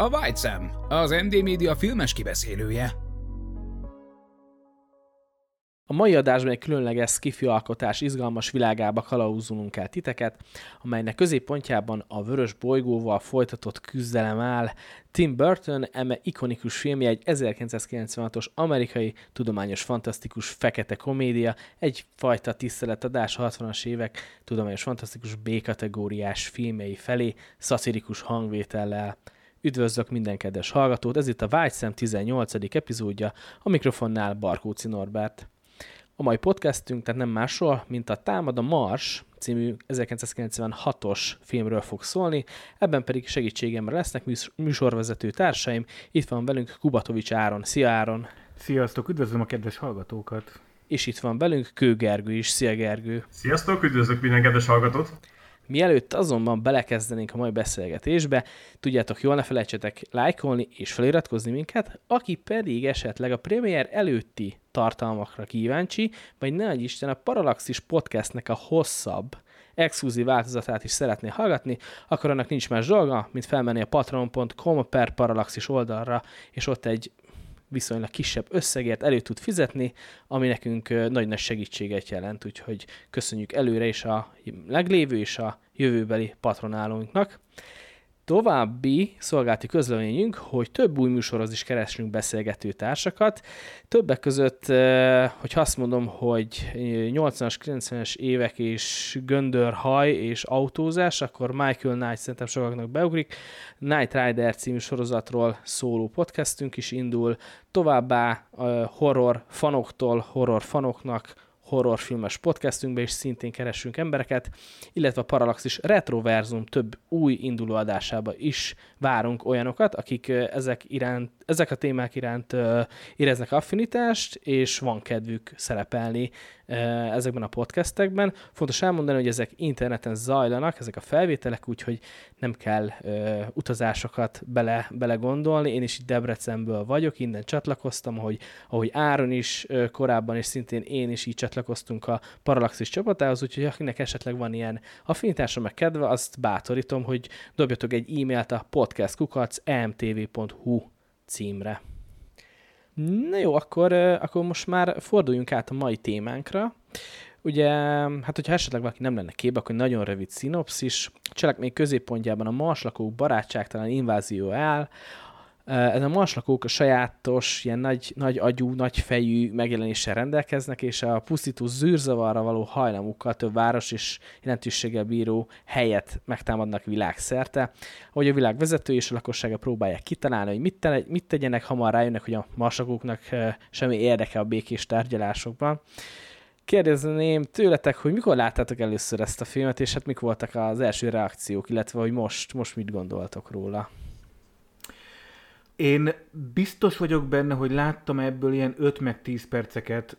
A White Sam, az MD Media filmes kibeszélője. A mai adásban egy különleges skifi alkotás izgalmas világába kalauzulunk el titeket, amelynek középpontjában a vörös bolygóval folytatott küzdelem áll. Tim Burton eme ikonikus filmje egy 1996-os amerikai tudományos fantasztikus fekete komédia, egyfajta tiszteletadás a 60-as évek tudományos fantasztikus B-kategóriás filmjei felé, szatirikus hangvétellel. Üdvözlök minden kedves hallgatót, ez itt a Vágyszem 18. epizódja, a mikrofonnál Barkóci Norbert. A mai podcastünk tehát nem másról, mint a Támad a Mars című 1996-os filmről fog szólni, ebben pedig segítségemre lesznek műs- műsorvezető társaim. Itt van velünk Kubatovics Áron. Szia Áron! Sziasztok, üdvözlöm a kedves hallgatókat! És itt van velünk Kő Gergő is. Szia Gergő! Sziasztok, üdvözlök minden kedves hallgatót! Mielőtt azonban belekezdenénk a mai beszélgetésbe, tudjátok jól ne felejtsetek lájkolni és feliratkozni minket, aki pedig esetleg a premier előtti tartalmakra kíváncsi, vagy ne Isten a Parallaxis podcastnek a hosszabb, exkluzív változatát is szeretné hallgatni, akkor annak nincs más dolga, mint felmenni a patreon.com per Parallaxis oldalra, és ott egy viszonylag kisebb összegért elő tud fizetni, ami nekünk ö, nagy-nagy segítséget jelent, úgyhogy köszönjük előre is a leglévő és a jövőbeli patronálóinknak. További szolgálati közleményünk, hogy több új műsorhoz is keresünk beszélgető társakat. Többek között, eh, hogy azt mondom, hogy 80-as, 90-es évek és göndörhaj és autózás, akkor Michael Knight szerintem sokaknak beugrik. Night Rider című sorozatról szóló podcastünk is indul. Továbbá eh, horror fanoktól horror fanoknak horrorfilmes podcastünkbe is szintén keresünk embereket, illetve a Parallaxis Retroverzum több új induló adásába is várunk olyanokat, akik ezek, iránt, ezek a témák iránt éreznek affinitást, és van kedvük szerepelni ezekben a podcastekben. Fontos elmondani, hogy ezek interneten zajlanak, ezek a felvételek, úgyhogy nem kell ö, utazásokat bele, bele gondolni. Én is itt Debrecenből vagyok, innen csatlakoztam, ahogy, ahogy Áron is ö, korábban, és szintén én is így csatlakoztunk a Parallaxis csapatához, úgyhogy akinek esetleg van ilyen affinitása meg kedve, azt bátorítom, hogy dobjatok egy e-mailt a podcastkukac.emtv.hu címre. Na jó, akkor, akkor most már forduljunk át a mai témánkra. Ugye, hát hogyha esetleg valaki nem lenne képbe, akkor nagyon rövid szinopszis. A cselekmény középpontjában a marslakók barátságtalan invázió áll, ez a marslakók a sajátos, ilyen nagy, nagy agyú, nagy fejű megjelenéssel rendelkeznek, és a pusztító zűrzavarra való hajlamukkal több város és jelentőséggel bíró helyet megtámadnak világszerte. Ahogy a világ vezető és a lakossága próbálják kitalálni, hogy mit, te, mit tegyenek, hamar rájönnek, hogy a marslakóknak eh, semmi érdeke a békés tárgyalásokban. Kérdezném tőletek, hogy mikor láttátok először ezt a filmet, és hát mik voltak az első reakciók, illetve hogy most, most mit gondoltok róla? Én biztos vagyok benne, hogy láttam ebből ilyen 5 meg 10 perceket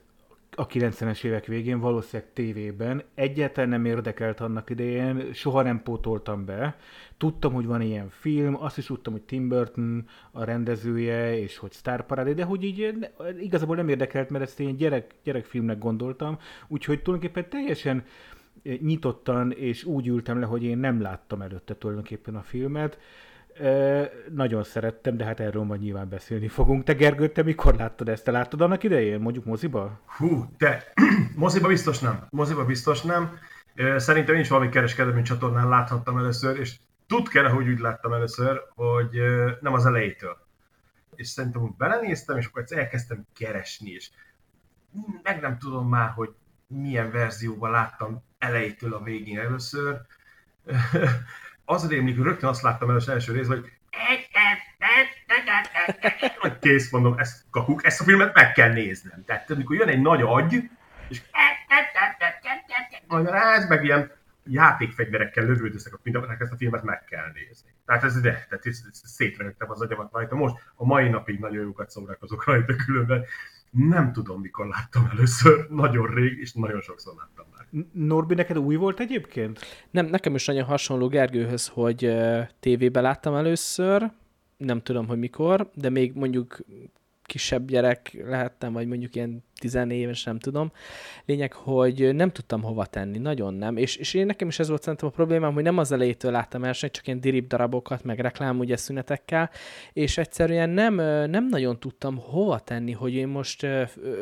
a 90-es évek végén, valószínűleg tévében. Egyáltalán nem érdekelt annak idején, soha nem pótoltam be. Tudtam, hogy van ilyen film, azt is tudtam, hogy Tim Burton a rendezője, és hogy Star Parade, de hogy így igazából nem érdekelt, mert ezt én gyerek, gyerekfilmnek gondoltam, úgyhogy tulajdonképpen teljesen eh, nyitottan és úgy ültem le, hogy én nem láttam előtte tulajdonképpen a filmet. Nagyon szerettem, de hát erről majd nyilván beszélni fogunk. Te Gergő, te mikor láttad ezt? Te láttad annak idején, mondjuk moziba? Hú, de moziba biztos nem. Moziba biztos nem. Szerintem én is valami kereskedelmi csatornán láthattam először, és tud kell, hogy úgy láttam először, hogy nem az elejétől. És szerintem úgy belenéztem, és akkor elkezdtem keresni, és meg nem tudom már, hogy milyen verzióban láttam elejétől a végén először. Az rémlik, rögtön azt láttam el az első részben, hogy hogy kész, mondom, ezt kakuk, ezt a filmet meg kell néznem. Tehát amikor jön egy nagy agy, és ez meg ilyen játékfegyverekkel lövődöztek a pintaknak, ezt a filmet meg kell nézni. Tehát ez, de, tehát ez, ez szétrögtem az agyamat rajta. Most a mai napig nagyon jókat szórakozok rajta különben. Nem tudom, mikor láttam először, nagyon rég, és nagyon sokszor láttam. Norbi, neked új volt egyébként? Nem, nekem is nagyon hasonló Gergőhöz, hogy tévében láttam először, nem tudom, hogy mikor, de még mondjuk kisebb gyerek lehettem, vagy mondjuk ilyen tizenéves, nem tudom. Lényeg, hogy nem tudtam hova tenni, nagyon nem. És, és én nekem is ez volt szerintem a problémám, hogy nem az elejétől láttam el, csak ilyen dirib darabokat, meg reklám ugye szünetekkel, és egyszerűen nem, nem nagyon tudtam hova tenni, hogy én most,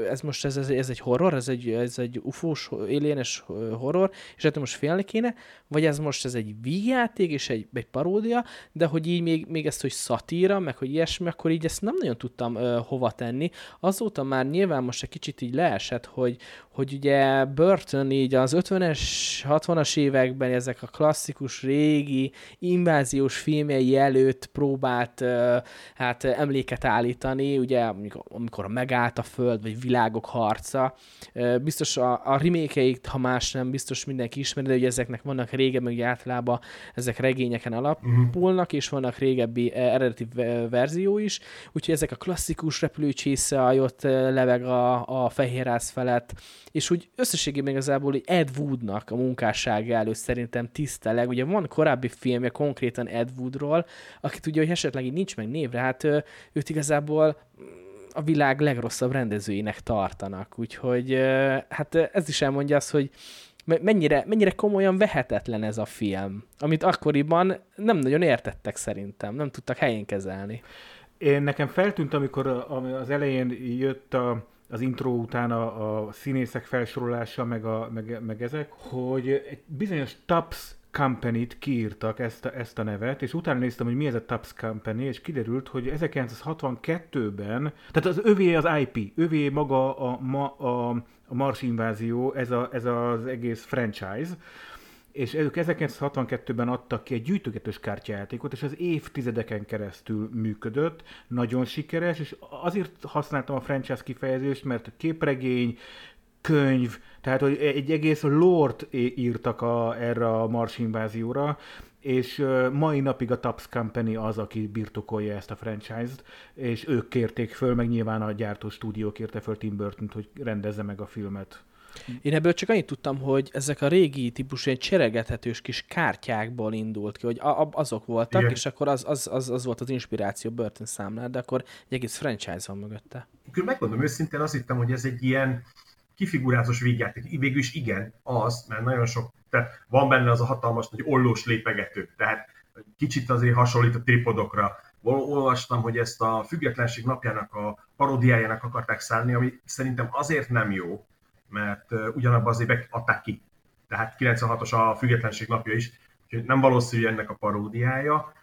ez most ez, ez, ez egy horror, ez egy, ez egy ufós, élénes horror, és ettől most félni kéne, vagy ez most ez egy vígjáték, és egy, egy paródia, de hogy így még, még ezt, hogy szatíra, meg hogy ilyesmi, akkor így ezt nem nagyon tudtam uh, hova tenni. Azóta már nyilván most egy kicsit így leesett, hogy, hogy ugye Burton így az 50-es, 60-as években ezek a klasszikus, régi, inváziós filmjei előtt próbált hát emléket állítani, ugye amikor megállt a föld, vagy világok harca. Biztos a, a remake ha más nem, biztos mindenki ismeri, de ugye ezeknek vannak régebben, ugye általában ezek regényeken alapulnak, és vannak régebbi eredeti verzió is, úgyhogy ezek a klasszikus repülőcsésze, ott leveg a, a fehérház felett, és úgy összességében igazából Ed Woodnak a munkássága előtt szerintem tiszteleg. Ugye van korábbi filmje konkrétan Ed Woodról, akit ugye, hogy esetleg így nincs meg névre, hát őt igazából a világ legrosszabb rendezőjének tartanak. Úgyhogy hát ez is elmondja azt, hogy mennyire, mennyire komolyan vehetetlen ez a film, amit akkoriban nem nagyon értettek szerintem, nem tudtak helyén kezelni. Én nekem feltűnt, amikor az elején jött a, az intro után a, a színészek felsorolása, meg, a, meg, meg ezek, hogy egy bizonyos Taps Company-t kiírtak ezt a, ezt a nevet, és utána néztem, hogy mi ez a Taps Company, és kiderült, hogy 1962-ben, tehát az övé az IP, övé maga a, ma, a, a Mars invázió, ez, a, ez az egész franchise, és ők 1962-ben adtak ki egy gyűjtögetős kártyajátékot, és az évtizedeken keresztül működött, nagyon sikeres, és azért használtam a franchise kifejezést, mert képregény, könyv, tehát hogy egy egész lort írtak a, erre a Mars invázióra, és mai napig a Taps Company az, aki birtokolja ezt a franchise-t, és ők kérték föl, meg nyilván a gyártó stúdió kérte föl Tim burton hogy rendezze meg a filmet. Én ebből csak annyit tudtam, hogy ezek a régi típusú egy cseregethetős kis kártyákból indult ki, hogy azok voltak, Igen. és akkor az, az, az, az volt az inspiráció Burton számlát, de akkor egy egész franchise van mögötte. Akkor megmondom őszintén, azt hittem, hogy ez egy ilyen kifigurázós vígjáték. Végül is igen, az, mert nagyon sok, tehát van benne az a hatalmas nagy ollós lépegető, tehát kicsit azért hasonlít a tripodokra. Olvastam, hogy ezt a függetlenség napjának a parodiájának akarták szállni, ami szerintem azért nem jó, mert ugyanabban az évek adták ki. Tehát 96-os a függetlenség napja is, úgyhogy nem valószínű ennek a paródiája.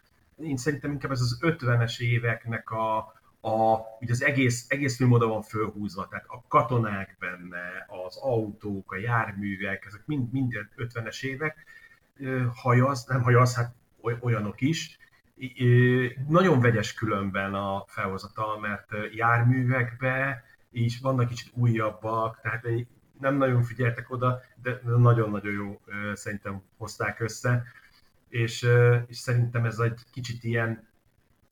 Én szerintem inkább ez az 50-es éveknek a, a, ugye az egész, egész film oda van fölhúzva, tehát a katonák benne, az autók, a járművek, ezek mind, mind 50-es évek, hajaz, nem hajaz, hát olyanok is. Nagyon vegyes különben a felhozatal, mert járművekbe is vannak kicsit újabbak, tehát nem nagyon figyeltek oda, de nagyon-nagyon jó szerintem hozták össze, és, és szerintem ez egy kicsit ilyen,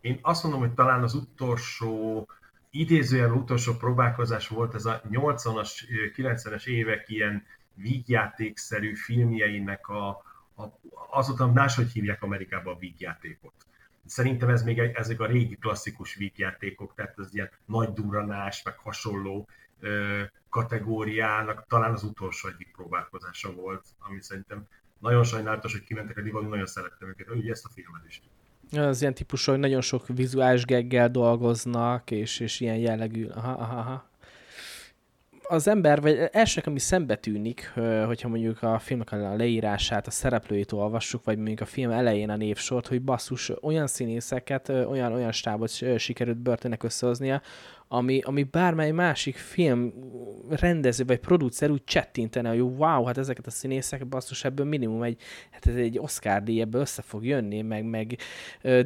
én azt mondom, hogy talán az utolsó, idézőjel utolsó próbálkozás volt ez a 80-as, 90-es évek ilyen vígjátékszerű filmjeinek a, a azóta máshogy hívják Amerikában a vígjátékot. Szerintem ez még ezek a régi klasszikus vígjátékok, tehát ez ilyen nagy duranás, meg hasonló kategóriának talán az utolsó egyik próbálkozása volt, ami szerintem nagyon sajnálatos, hogy kimentek a divatban, nagyon szerettem őket, ugye ezt a filmet is. Az ilyen típusú, hogy nagyon sok vizuális geggel dolgoznak, és, és ilyen jellegű. Aha, aha, aha az ember, vagy elsőnek, ami szembe tűnik, hogyha mondjuk a filmnek a leírását, a szereplőjét olvassuk, vagy mondjuk a film elején a névsort, hogy basszus, olyan színészeket, olyan, olyan stábot sikerült Burtonnek összehoznia, ami, ami bármely másik film rendező vagy producer úgy csettintene, hogy wow, hát ezeket a színészek basszus ebből minimum egy, hát ez egy Oscar díj ebből össze fog jönni, meg, meg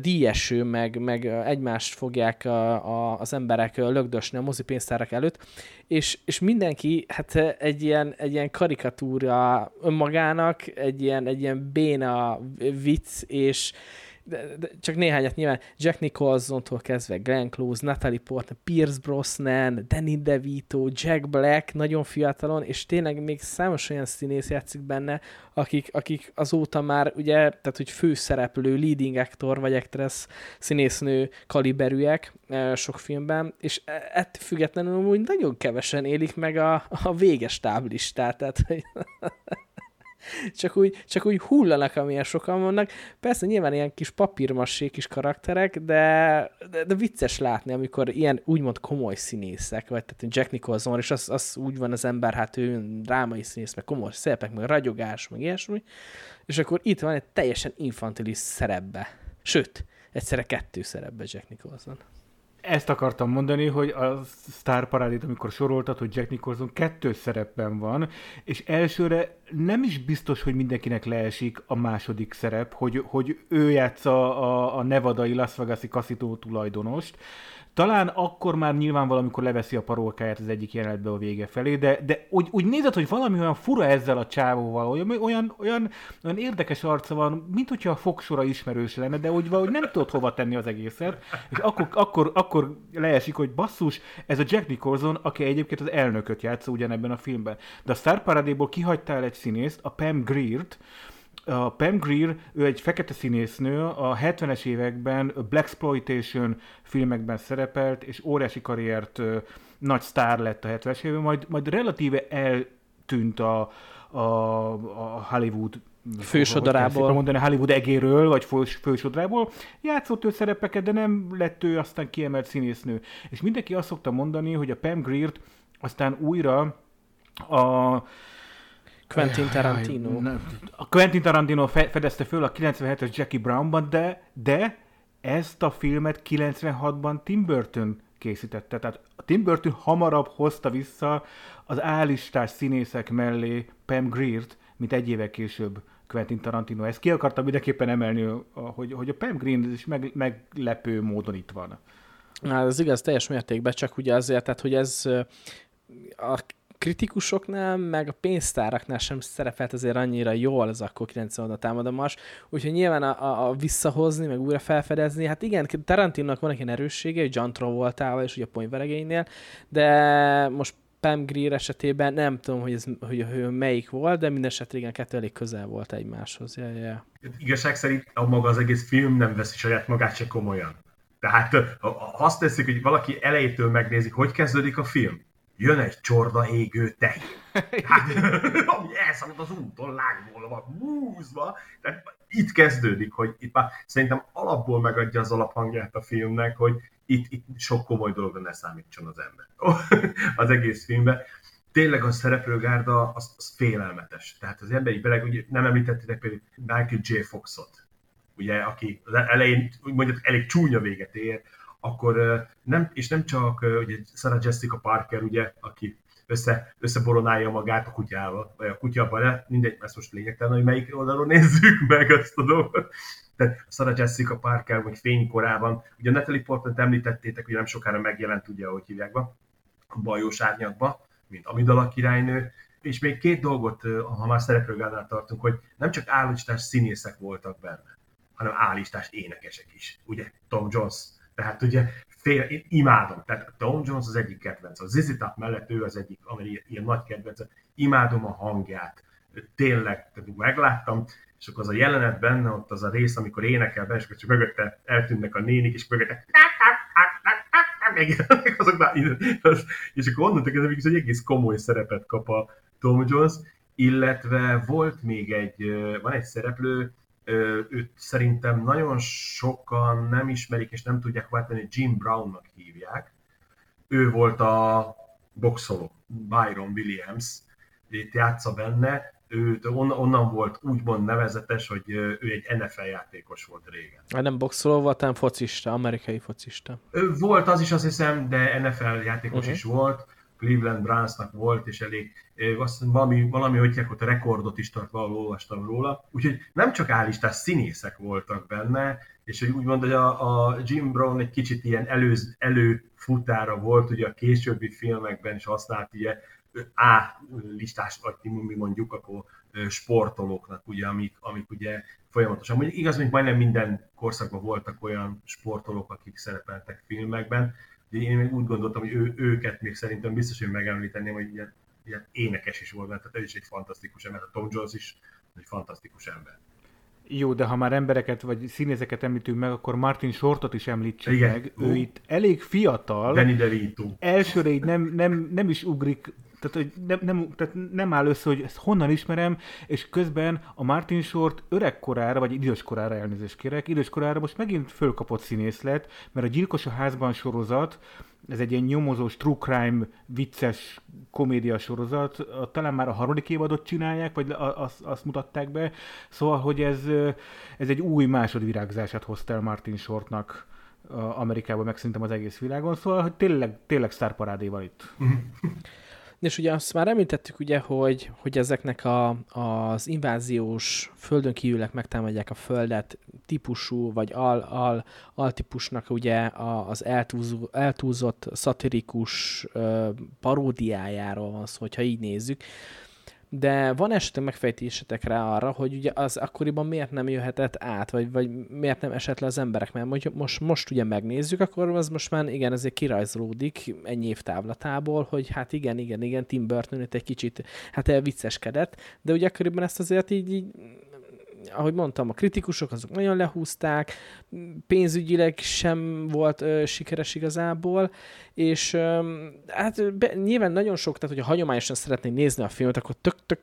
díjeső, meg, meg egymást fogják a, a, az emberek lögdösni a mozipénztárak előtt, és, és mindenki hát egy ilyen, egy ilyen karikatúra önmagának, egy ilyen, egy ilyen béna vicc, és, de, de csak néhányat nyilván, Jack Nicholson-tól kezdve Glenn Close, Natalie Portman, Pierce Brosnan, Danny DeVito, Jack Black, nagyon fiatalon, és tényleg még számos olyan színész játszik benne, akik, akik azóta már ugye, tehát hogy főszereplő, leading actor vagy actress színésznő kaliberűek sok filmben, és e, ettől függetlenül úgy nagyon kevesen élik meg a, a véges táblistát, tehát csak úgy, csak úgy hullanak, amilyen sokan vannak. Persze nyilván ilyen kis papírmassé kis karakterek, de, de, de, vicces látni, amikor ilyen úgymond komoly színészek, vagy tehát Jack Nicholson, és az, az úgy van az ember, hát ő drámai színész, meg komoly szerepek, meg ragyogás, meg ilyesmi, és akkor itt van egy teljesen infantilis szerepbe. Sőt, egyszerre kettő szerepbe Jack Nicholson ezt akartam mondani, hogy a Star Parade-t, amikor soroltad, hogy Jack Nicholson kettős szerepben van, és elsőre nem is biztos, hogy mindenkinek leesik a második szerep, hogy, hogy ő játsza a, a nevadai Las Vegas-i kaszító tulajdonost, talán akkor már nyilván valamikor leveszi a parolkáját az egyik jelenetbe a vége felé, de, de úgy, úgy nézed, hogy valami olyan fura ezzel a csávóval, olyan, olyan, olyan, olyan érdekes arca van, mint hogyha a fogsora ismerős lenne, de úgy valahogy nem tudod hova tenni az egészet, és akkor, akkor, akkor leesik, hogy basszus, ez a Jack Nicholson, aki egyébként az elnököt játsza ugyanebben a filmben. De a Star Paradéból kihagytál egy színészt, a Pam Greert, a Pam Greer, ő egy fekete színésznő, a 70-es években Black Exploitation filmekben szerepelt, és óriási karriert, nagy sztár lett a 70-es években, majd, majd relatíve eltűnt a, a, a Hollywood fősodarából. mondani Hollywood egéről, vagy fősodrából. Játszott ő szerepeket, de nem lett ő aztán kiemelt színésznő. És mindenki azt szokta mondani, hogy a Pam Greert aztán újra a Quentin Tarantino. A Quentin Tarantino fedezte föl a 97-es Jackie Brownban, de, de ezt a filmet 96-ban Tim Burton készítette. Tehát a Tim Burton hamarabb hozta vissza az állistás színészek mellé Pam Greert, mint egy évek később Quentin Tarantino. Ezt ki akartam mindenképpen emelni, hogy, hogy a Pam Green is meg, meglepő módon itt van. Na, ez igaz teljes mértékben, csak ugye azért, tehát, hogy ez a kritikusoknál, meg a pénztáraknál sem szerepelt azért annyira jól az akkor 90 a támadamás, úgyhogy nyilván a, a, a, visszahozni, meg újra felfedezni, hát igen, Tarantinnak van egy ilyen erőssége, hogy John Travoltával és ugye a ponyveregénynél, de most Pam Greer esetében nem tudom, hogy, ez, hogy, hogy melyik volt, de minden esetre igen, kettő elég közel volt egymáshoz. Ja, ja. Igazság szerint a maga az egész film nem veszi saját magát se komolyan. Tehát ha azt teszik, hogy valaki elejétől megnézik, hogy kezdődik a film, jön egy csorda égő tehén. Hát, ami elszalad az úton, lágból van húzva. Tehát itt kezdődik, hogy itt már szerintem alapból megadja az alaphangját a filmnek, hogy itt, itt sok komoly dologra ne számítson az ember. az egész filmben. Tényleg a szereplőgárda az, az félelmetes. Tehát az emberi beleg, ugye nem említettétek például Michael J. Foxot, ugye, aki az elején mondjuk elég csúnya véget ér, akkor nem, és nem csak ugye Sarah Jessica Parker, ugye, aki össze, összeboronálja magát a kutyával, vagy a kutyával, de mindegy, ezt most lényegtelen, hogy melyik oldalon nézzük meg azt a dolgot. Tehát Sarah Jessica Parker, vagy fénykorában, ugye Natalie Portman említettétek, hogy nem sokára megjelent, ugye, ahogy hívják be, a bajós árnyakba, mint Amidala királynő, és még két dolgot, ha már szereplőgánál tartunk, hogy nem csak állistás színészek voltak benne, hanem állistás énekesek is. Ugye Tom Jones tehát ugye fél, én imádom. Tehát Tom Jones az egyik kedvenc. A ZZ Top mellett ő az egyik, ami ilyen nagy kedvenc. Imádom a hangját. Tényleg, tehát megláttam, és akkor az a jelenet benne, ott az a rész, amikor énekel be, és akkor csak mögötte eltűnnek a nénik, és mögötte megjelennek azoknál, és akkor onnantól kezdve egy egész komoly szerepet kap a Tom Jones, illetve volt még egy, van egy szereplő, őt szerintem nagyon sokan nem ismerik és nem tudják váltani, Jim Brownnak hívják. Ő volt a boxoló, Byron Williams, itt játsza benne. őt on, onnan volt úgymond nevezetes, hogy ő egy NFL játékos volt régen. Hát nem boxoló volt, hanem focista, amerikai focista. Ő volt az is, azt hiszem, de NFL játékos uh-huh. is volt. Cleveland Brownsnak volt, és elég azt valami, valami hogy ott a rekordot is tart, valahol olvastam róla. Úgyhogy nem csak állistás színészek voltak benne, és hogy úgymond, hogy a, a Jim Brown egy kicsit ilyen előz, előfutára volt, ugye a későbbi filmekben is használt ugye A listás, vagy mi mondjuk, akkor sportolóknak, ugye, amik, amik ugye folyamatosan, mondjuk igaz, hogy majdnem minden korszakban voltak olyan sportolók, akik szerepeltek filmekben, én még úgy gondoltam, hogy ő, őket még szerintem biztos, hogy megemlíteném, hogy ilyen, ilyen énekes is volt, tehát ez is egy fantasztikus ember, a Tom Jones is egy fantasztikus ember. Jó, de ha már embereket vagy színészeket említünk meg, akkor Martin Shortot is említsük Igen. meg. Ő uh. itt elég fiatal. Danny DeVito. Elsőre így nem, nem, nem is ugrik tehát, hogy nem, nem, tehát nem áll össze, hogy ezt honnan ismerem, és közben a Martin Short öregkorára, vagy időskorára elnézést kérek, időskorára most megint fölkapott színész lett, mert a Gyilkos a házban sorozat, ez egy ilyen nyomozós, true crime, vicces komédia sorozat, talán már a harmadik évadot csinálják, vagy azt, azt mutatták be, szóval, hogy ez, ez egy új másodvirágzását hozta el Martin Shortnak Amerikában, meg szerintem az egész világon, szóval, hogy tényleg, tényleg sztárparádé van itt. És ugye azt már említettük, ugye, hogy, hogy ezeknek a, az inváziós földön kívülek megtámadják a földet típusú, vagy al, al, altípusnak ugye az eltúzó, eltúzott szatirikus ö, paródiájáról van szó, hogyha így nézzük de van esetleg megfejtésetek rá arra, hogy ugye az akkoriban miért nem jöhetett át, vagy, vagy miért nem esett le az emberek, mert most, most ugye megnézzük, akkor az most már igen, ezért kirajzolódik ennyi év távlatából, hogy hát igen, igen, igen, Tim Burton itt egy kicsit hát elvicceskedett, de ugye akkoriban ezt azért így, így ahogy mondtam, a kritikusok azok nagyon lehúzták, pénzügyileg sem volt ö, sikeres igazából, és ö, hát be, nyilván nagyon sok, tehát hogyha hagyományosan szeretnék nézni a filmet, akkor tök, tök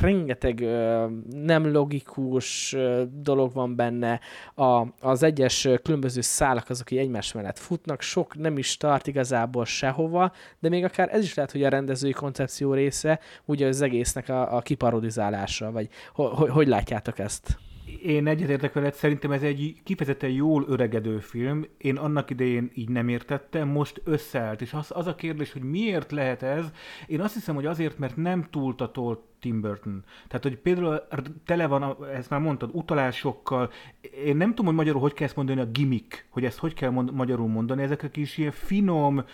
rengeteg ö, nem logikus ö, dolog van benne, a, az egyes különböző szálak azok, akik egymás mellett futnak, sok nem is tart igazából sehova, de még akár ez is lehet, hogy a rendezői koncepció része, ugye az egésznek a, a kiparodizálása, vagy ho, ho, hogy látjátok ezt? Én egyetértek veled, szerintem ez egy kifejezetten jól öregedő film. Én annak idején így nem értettem, most összeállt. És az, az a kérdés, hogy miért lehet ez, én azt hiszem, hogy azért, mert nem túltatolt Tim Burton. Tehát, hogy például tele van, ezt már mondtad, utalásokkal. Én nem tudom, hogy magyarul hogy kell ezt mondani, a gimmick, hogy ezt hogy kell mond, magyarul mondani. Ezek a kis ilyen finom,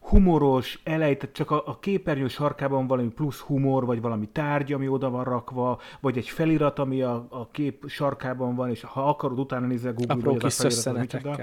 humoros, elejtett, csak a, a képernyő sarkában valami plusz humor, vagy valami tárgy, ami oda van rakva, vagy egy felirat, ami a, a kép sarkában van, és ha akarod, utána nézel Google-ra, hogy az a felirat,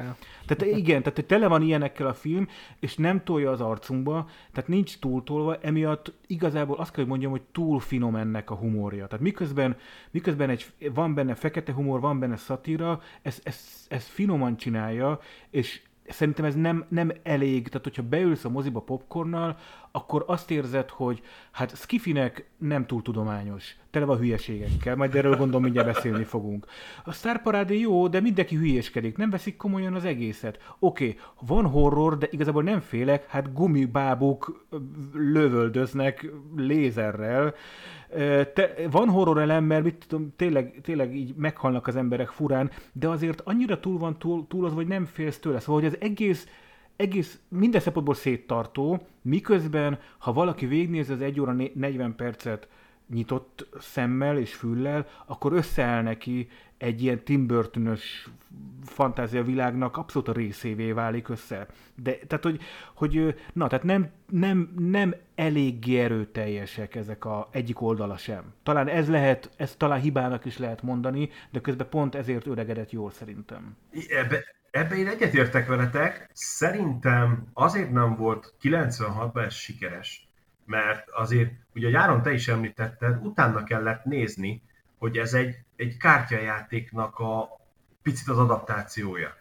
Tehát igen, tehát tele van ilyenekkel a film, és nem tolja az arcunkba, tehát nincs túltolva, emiatt igazából azt kell, hogy mondjam, hogy túl finom ennek a humorja. Tehát miközben, miközben egy, van benne fekete humor, van benne szatíra, ez, ez, ez finoman csinálja, és szerintem ez nem, nem elég, tehát hogyha beülsz a moziba popcornnal, akkor azt érzed, hogy hát Skifinek nem túl tudományos, tele van hülyeségekkel, majd erről gondolom mindjárt beszélni fogunk. A Star jó, de mindenki hülyéskedik, nem veszik komolyan az egészet. Oké, okay, van horror, de igazából nem félek, hát gumibábuk lövöldöznek lézerrel, te, van horror elem, mert mit tudom, tényleg, tényleg így meghalnak az emberek furán, de azért annyira túl van túl, túl az, hogy nem félsz tőle. Szóval, hogy az egész egész minden szempontból széttartó, miközben, ha valaki végignézi az 1 óra 40 percet nyitott szemmel és füllel, akkor összeáll neki egy ilyen Tim Burton-ös fantázia világnak abszolút a részévé válik össze. De, tehát, hogy, hogy na, tehát nem, nem, nem eléggé erőteljesek ezek a egyik oldala sem. Talán ez lehet, ez talán hibának is lehet mondani, de közben pont ezért öregedett jól szerintem. Ebbe, ebbe én egyetértek veletek. Szerintem azért nem volt 96-ban ez sikeres, mert azért, ugye a Járon te is említetted, utána kellett nézni, hogy ez egy, egy kártyajátéknak a picit az adaptációja.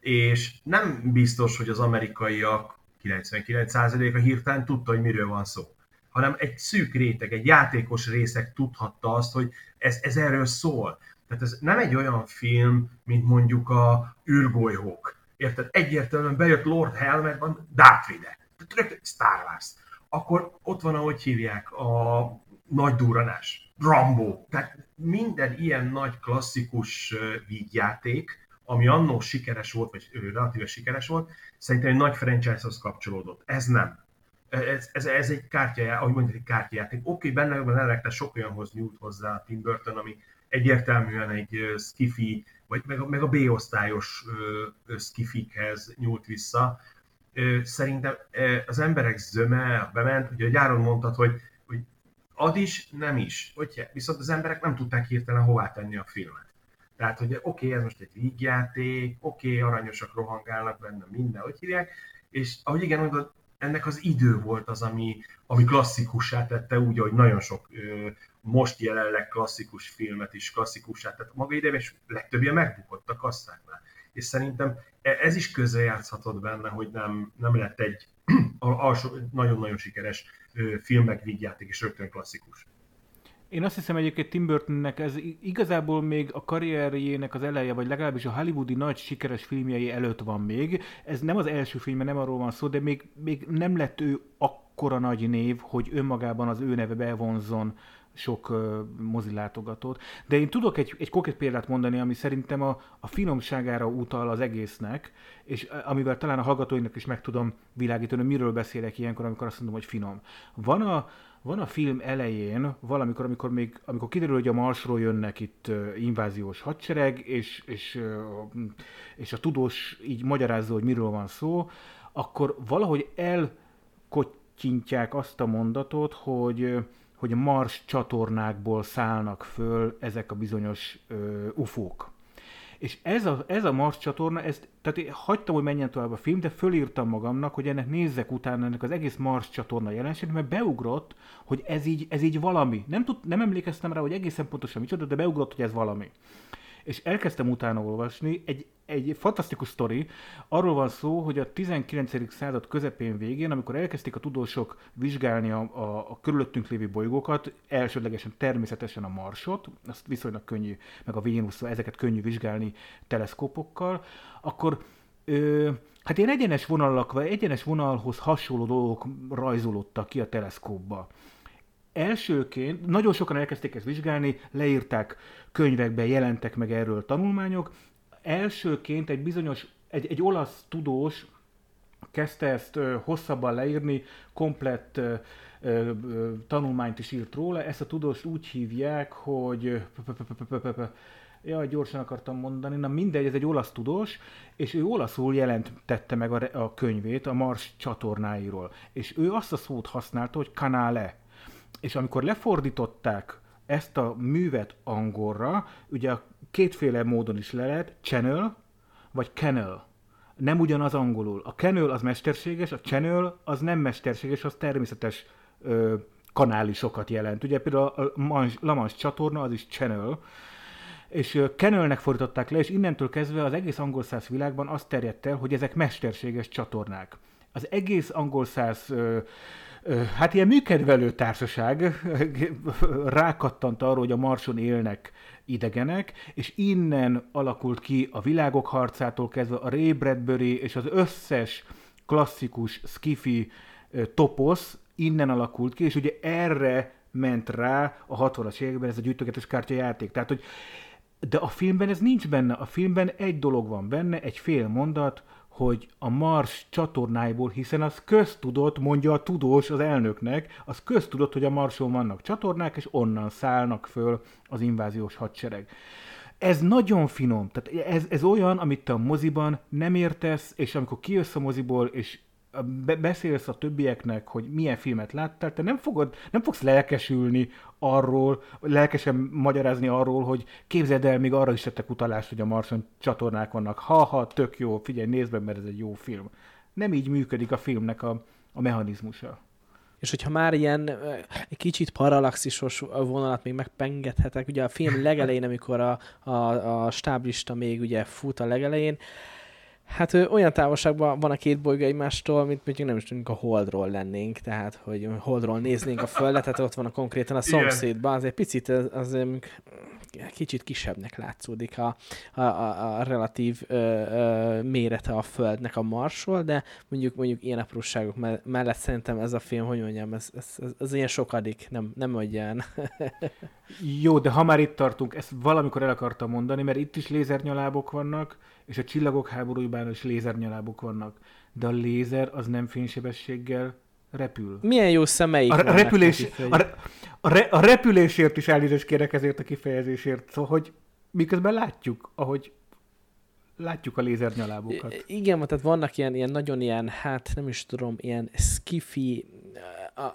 És nem biztos, hogy az amerikaiak 99%-a hirtelen tudta, hogy miről van szó hanem egy szűk réteg, egy játékos részek tudhatta azt, hogy ez, ez erről szól. Tehát ez nem egy olyan film, mint mondjuk a űrgolyhók. Érted? Egyértelműen bejött Lord Helmetben Darth Vader. Star Wars. Akkor ott van, ahogy hívják, a nagy duranás, Rambo, tehát minden ilyen nagy klasszikus vígjáték, ami annó sikeres volt, vagy relatíve sikeres volt, szerintem egy nagy franchise-hoz kapcsolódott. Ez nem. Ez, ez, ez egy kártya, ahogy mondjuk egy kártyajáték. Oké, okay, benne van ennek sok olyanhoz nyújt hozzá a Tim Burton, ami egyértelműen egy skifi, vagy meg a, meg a B-osztályos skifikhez nyúlt vissza. Szerintem az emberek zöme bement, ugye gyáron mondtad, hogy, hogy ad is, nem is. Hogy, viszont az emberek nem tudták hirtelen hová tenni a filmet. Tehát, hogy oké, okay, ez most egy vígjáték, oké, okay, aranyosak rohangálnak benne, minden, hogy hívják, és ahogy igen, mondod, ennek az idő volt az, ami, ami klasszikussá tette, úgy, hogy nagyon sok most jelenleg klasszikus filmet is klasszikussá tett maga idejében, és legtöbbje megbukott a kasszáknál. És szerintem e, ez is közrejátszhatott benne, hogy nem, nem lett egy nagyon-nagyon sikeres filmek, vígjáték és rögtön klasszikus. Én azt hiszem egyébként Tim Burtonnek ez igazából még a karrierjének az eleje, vagy legalábbis a hollywoodi nagy sikeres filmjei előtt van még. Ez nem az első film, nem arról van szó, de még, még nem lett ő akkora nagy név, hogy önmagában az ő neve bevonzon sok uh, mozilátogatót. De én tudok egy, egy konkrét példát mondani, ami szerintem a, a finomságára utal az egésznek, és amivel talán a hallgatóinak is meg tudom világítani, miről beszélek ilyenkor, amikor azt mondom, hogy finom. Van a, van a film elején, valamikor, amikor még, amikor kiderül, hogy a Marsról jönnek itt inváziós hadsereg, és, és, és a tudós így magyarázza, hogy miről van szó, akkor valahogy elkottyintják azt a mondatot, hogy hogy a Mars csatornákból szállnak föl ezek a bizonyos uh, ufók. És ez a, ez a Mars csatorna, ezt, tehát én hagytam, hogy menjen tovább a film, de fölírtam magamnak, hogy ennek nézzek utána ennek az egész Mars csatorna jelenség, mert beugrott, hogy ez így, ez így valami. Nem, tud, nem emlékeztem rá, hogy egészen pontosan micsoda, de beugrott, hogy ez valami és elkezdtem utána olvasni, egy, egy fantasztikus sztori, arról van szó, hogy a 19. század közepén végén, amikor elkezdték a tudósok vizsgálni a, a, a körülöttünk lévő bolygókat, elsődlegesen természetesen a Marsot, azt viszonylag könnyű, meg a Vénusz, ezeket könnyű vizsgálni teleszkópokkal, akkor ö, hát ilyen egyenes vonalak, vagy egyenes vonalhoz hasonló dolgok rajzolódtak ki a teleszkópba elsőként, nagyon sokan elkezdték ezt vizsgálni, leírták könyvekbe, jelentek meg erről tanulmányok. Elsőként egy bizonyos, egy, egy olasz tudós kezdte ezt ö, hosszabban leírni, komplett ö, ö, tanulmányt is írt róla. Ezt a tudós úgy hívják, hogy Ja, gyorsan akartam mondani, na mindegy, ez egy olasz tudós, és ő olaszul jelentette meg a, a könyvét a Mars csatornáiról. És ő azt a szót használta, hogy canale, és amikor lefordították ezt a művet angolra, ugye kétféle módon is le lehet, channel vagy kennel. Nem ugyanaz angolul. A kennel az mesterséges, a channel az nem mesterséges, az természetes ö, kanálisokat jelent. Ugye például a Lamans csatorna az is channel, és Kennelnek fordították le, és innentől kezdve az egész angol száz világban azt terjedt el, hogy ezek mesterséges csatornák. Az egész angol száz hát ilyen műkedvelő társaság rákattant arra, hogy a Marson élnek idegenek, és innen alakult ki a világok harcától kezdve a Ray Bradbury és az összes klasszikus skifi toposz innen alakult ki, és ugye erre ment rá a 60-as években ez a gyűjtögetős kártyajáték. Tehát, hogy de a filmben ez nincs benne. A filmben egy dolog van benne, egy fél mondat, hogy a Mars csatornáiból, hiszen az köztudott, mondja a tudós az elnöknek, az köztudott, hogy a Marson vannak csatornák, és onnan szállnak föl az inváziós hadsereg. Ez nagyon finom, tehát ez, ez olyan, amit te a moziban nem értesz, és amikor kijössz a moziból, és beszélsz a többieknek, hogy milyen filmet láttál, te nem, fogod, nem fogsz lelkesülni arról, lelkesen magyarázni arról, hogy képzeld el, még arra is tettek utalást, hogy a Marson csatornák vannak. Ha-ha, tök jó, figyelj, nézd meg, mert ez egy jó film. Nem így működik a filmnek a, a mechanizmusa. És hogyha már ilyen egy kicsit paralaxisos vonalat még megpengethetek, ugye a film legelején, amikor a, a, a stáblista még ugye fut a legelején, Hát olyan távolságban van a két bolygó egymástól, mint mondjuk nem is tudjuk a Holdról lennénk, tehát hogy Holdról néznénk a Földet, tehát ott van a konkrétan a szomszédban, azért picit az, az kicsit kisebbnek látszódik a, a, a, a relatív ö, ö, mérete a Földnek a Marsról, de mondjuk mondjuk ilyen apróságok me- mellett szerintem ez a film, hogy mondjam, ez, ez, ez, ez ilyen sokadik, nem, nem olyan. Jó, de ha már itt tartunk, ezt valamikor el akartam mondani, mert itt is lézernyalábok vannak, és a csillagok háborújában is lézernyalábok vannak. De a lézer az nem fénysebességgel repül. Milyen jó szemeik A, repülés, a, a, re, a repülésért is elnézést kérek ezért a kifejezésért, szóval, hogy miközben látjuk, ahogy látjuk a lézernyalábokat. I- Igen, tehát vannak ilyen, ilyen nagyon ilyen, hát nem is tudom, ilyen skifi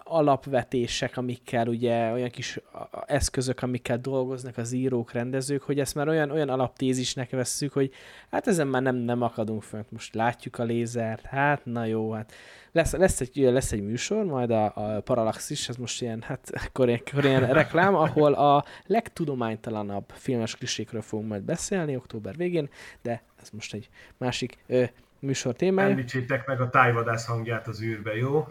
alapvetések, amikkel ugye olyan kis eszközök, amikkel dolgoznak az írók, rendezők, hogy ezt már olyan, olyan alaptézisnek vesszük, hogy hát ezen már nem, nem akadunk fönt. Most látjuk a lézert, hát na jó, hát lesz, lesz, egy, lesz egy műsor, majd a, a Parallaxis, ez most ilyen, hát akkor ilyen, akkor ilyen reklám, ahol a legtudománytalanabb filmes klisékről fogunk majd beszélni október végén, de ez most egy másik ö, műsor témája. Említsétek meg a tájvadász hangját az űrbe, jó?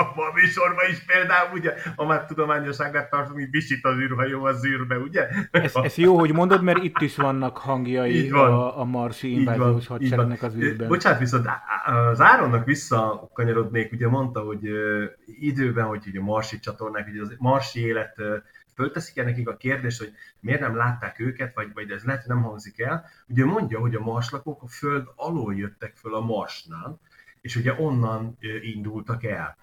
Abban a műsorban is például, ugye, ha már tudományosságát tartunk, így visít az űrhajó az űrbe, ugye? Ez, ez jó, hogy mondod, mert itt is vannak hangjai Így van. a, a marsi inváziós hadseregnek az űrben. Bocsánat, viszont az Áronnak visszakanyarodnék, ugye mondta, hogy időben, hogy ugye a marsi csatornák, ugye az marsi élet fölteszik el nekik a kérdést, hogy miért nem látták őket, vagy, vagy ez lehet, nem hangzik el. Ugye mondja, hogy a marslakók a föld alól jöttek föl a marsnál, és ugye onnan indultak el.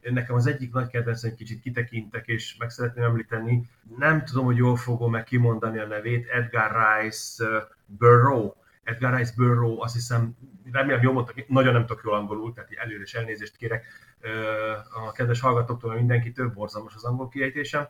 Nekem az egyik nagy kedvencem, kicsit kitekintek, és meg szeretném említeni, nem tudom, hogy jól fogom meg kimondani a nevét, Edgar Rice Burrow, Edgar Rice Burrow, azt hiszem, remélem jól mondtak, nagyon nem tudok jól angolul, tehát előre is elnézést kérek a kedves hallgatóktól, mindenki több borzalmas az angol kiejtésem,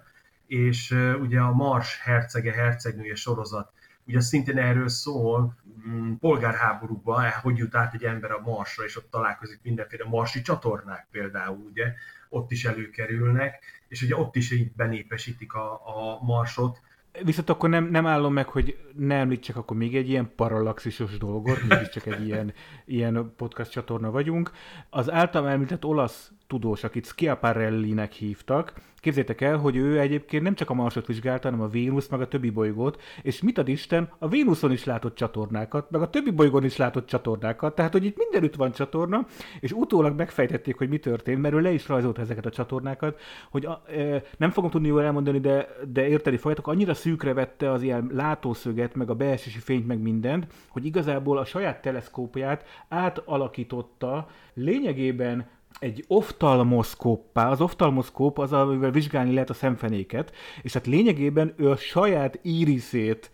és ugye a Mars hercege, hercegnője sorozat, ugye szintén erről szól, mm, polgárháborúban, hogy jut át egy ember a Marsra, és ott találkozik mindenféle marsi csatornák például, ugye, ott is előkerülnek, és ugye ott is így benépesítik a, a Marsot, Viszont akkor nem, nem állom meg, hogy ne említsek akkor még egy ilyen parallaxisos dolgot, mégiscsak egy ilyen, ilyen podcast csatorna vagyunk. Az általam említett olasz tudós, akit Schiaparelli-nek hívtak, képzétek el, hogy ő egyébként nem csak a Marsot vizsgálta, hanem a Vénusz, meg a többi bolygót, és mit ad Isten, a Vénuszon is látott csatornákat, meg a többi bolygón is látott csatornákat, tehát hogy itt mindenütt van csatorna, és utólag megfejtették, hogy mi történt, mert ő le is rajzolt ezeket a csatornákat, hogy a, e, nem fogom tudni jól elmondani, de, de érteni fogjátok, annyira szűkre vette az ilyen látószöget, meg a beesési fényt, meg mindent, hogy igazából a saját teleszkópját átalakította. Lényegében egy oftalmoszkóppá. Az oftalmoszkóp az, amivel vizsgálni lehet a szemfenéket, és hát lényegében ő a saját íriszét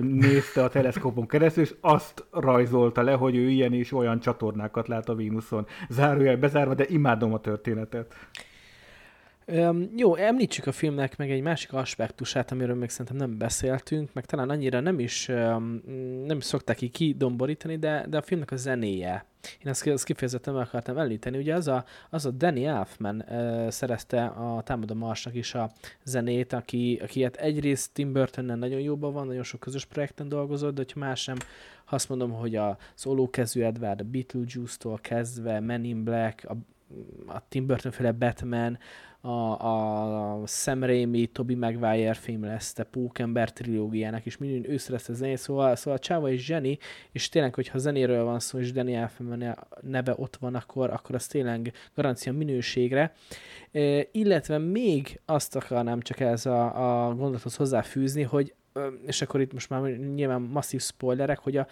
nézte a teleszkópon keresztül, és azt rajzolta le, hogy ő ilyen és olyan csatornákat lát a Vénuszon. Zárójel bezárva, de imádom a történetet. Öm, jó, említsük a filmnek meg egy másik aspektusát, amiről még szerintem nem beszéltünk, meg talán annyira nem is, öm, nem is szokták így kidomborítani, de, de a filmnek a zenéje. Én ezt, ezt kifejezetten meg akartam említeni. Ugye az a, az a Danny Elfman uh, szerezte a Támadó Marsnak is a zenét, aki, aki hát egyrészt Tim Burtonnel nagyon jóban van, nagyon sok közös projekten dolgozott, de hogyha más nem, ha azt mondom, hogy a szólókezű Edward, a Beetlejuice-tól kezdve, Men in Black, a, a Tim Burton féle Batman, a, a Sam Raimi, Tobey Maguire film lesz, a Pókember trilógiának is minden ő szerezte zenét, szóval, szóval Csáva és Zseni, és tényleg, hogyha zenéről van szó, és Danny Elfman neve ott van, akkor, akkor az tényleg garancia minőségre. E, illetve még azt akarnám csak ez a, a gondolathoz hozzáfűzni, hogy és akkor itt most már nyilván masszív spoilerek, hogy az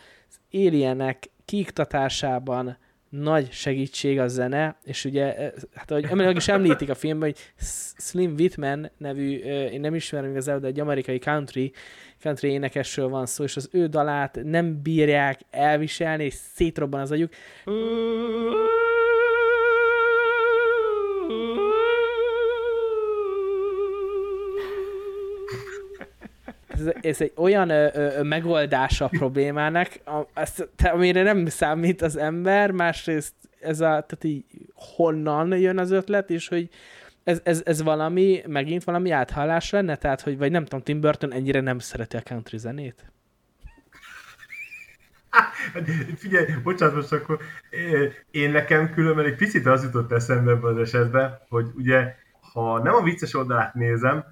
alienek kiiktatásában nagy segítség a zene, és ugye, hát ahogy emlék is említik a filmben, hogy Slim Whitman nevű, én nem ismerem igazából, de egy amerikai country, country énekesről van szó, és az ő dalát nem bírják elviselni, és szétrobban az agyuk. Ez, ez egy olyan ö, ö, megoldása a problémának, a, ezt, amire nem számít az ember, másrészt ez a, tehát így honnan jön az ötlet, és hogy ez, ez, ez valami, megint valami áthallás lenne? Tehát, hogy vagy nem tudom, Tim Burton ennyire nem szereti a country zenét? Hát, Figyelj, bocsánat, most akkor én nekem különben egy picit az jutott eszembe ebben az esetben, hogy ugye, ha nem a vicces oldalát nézem,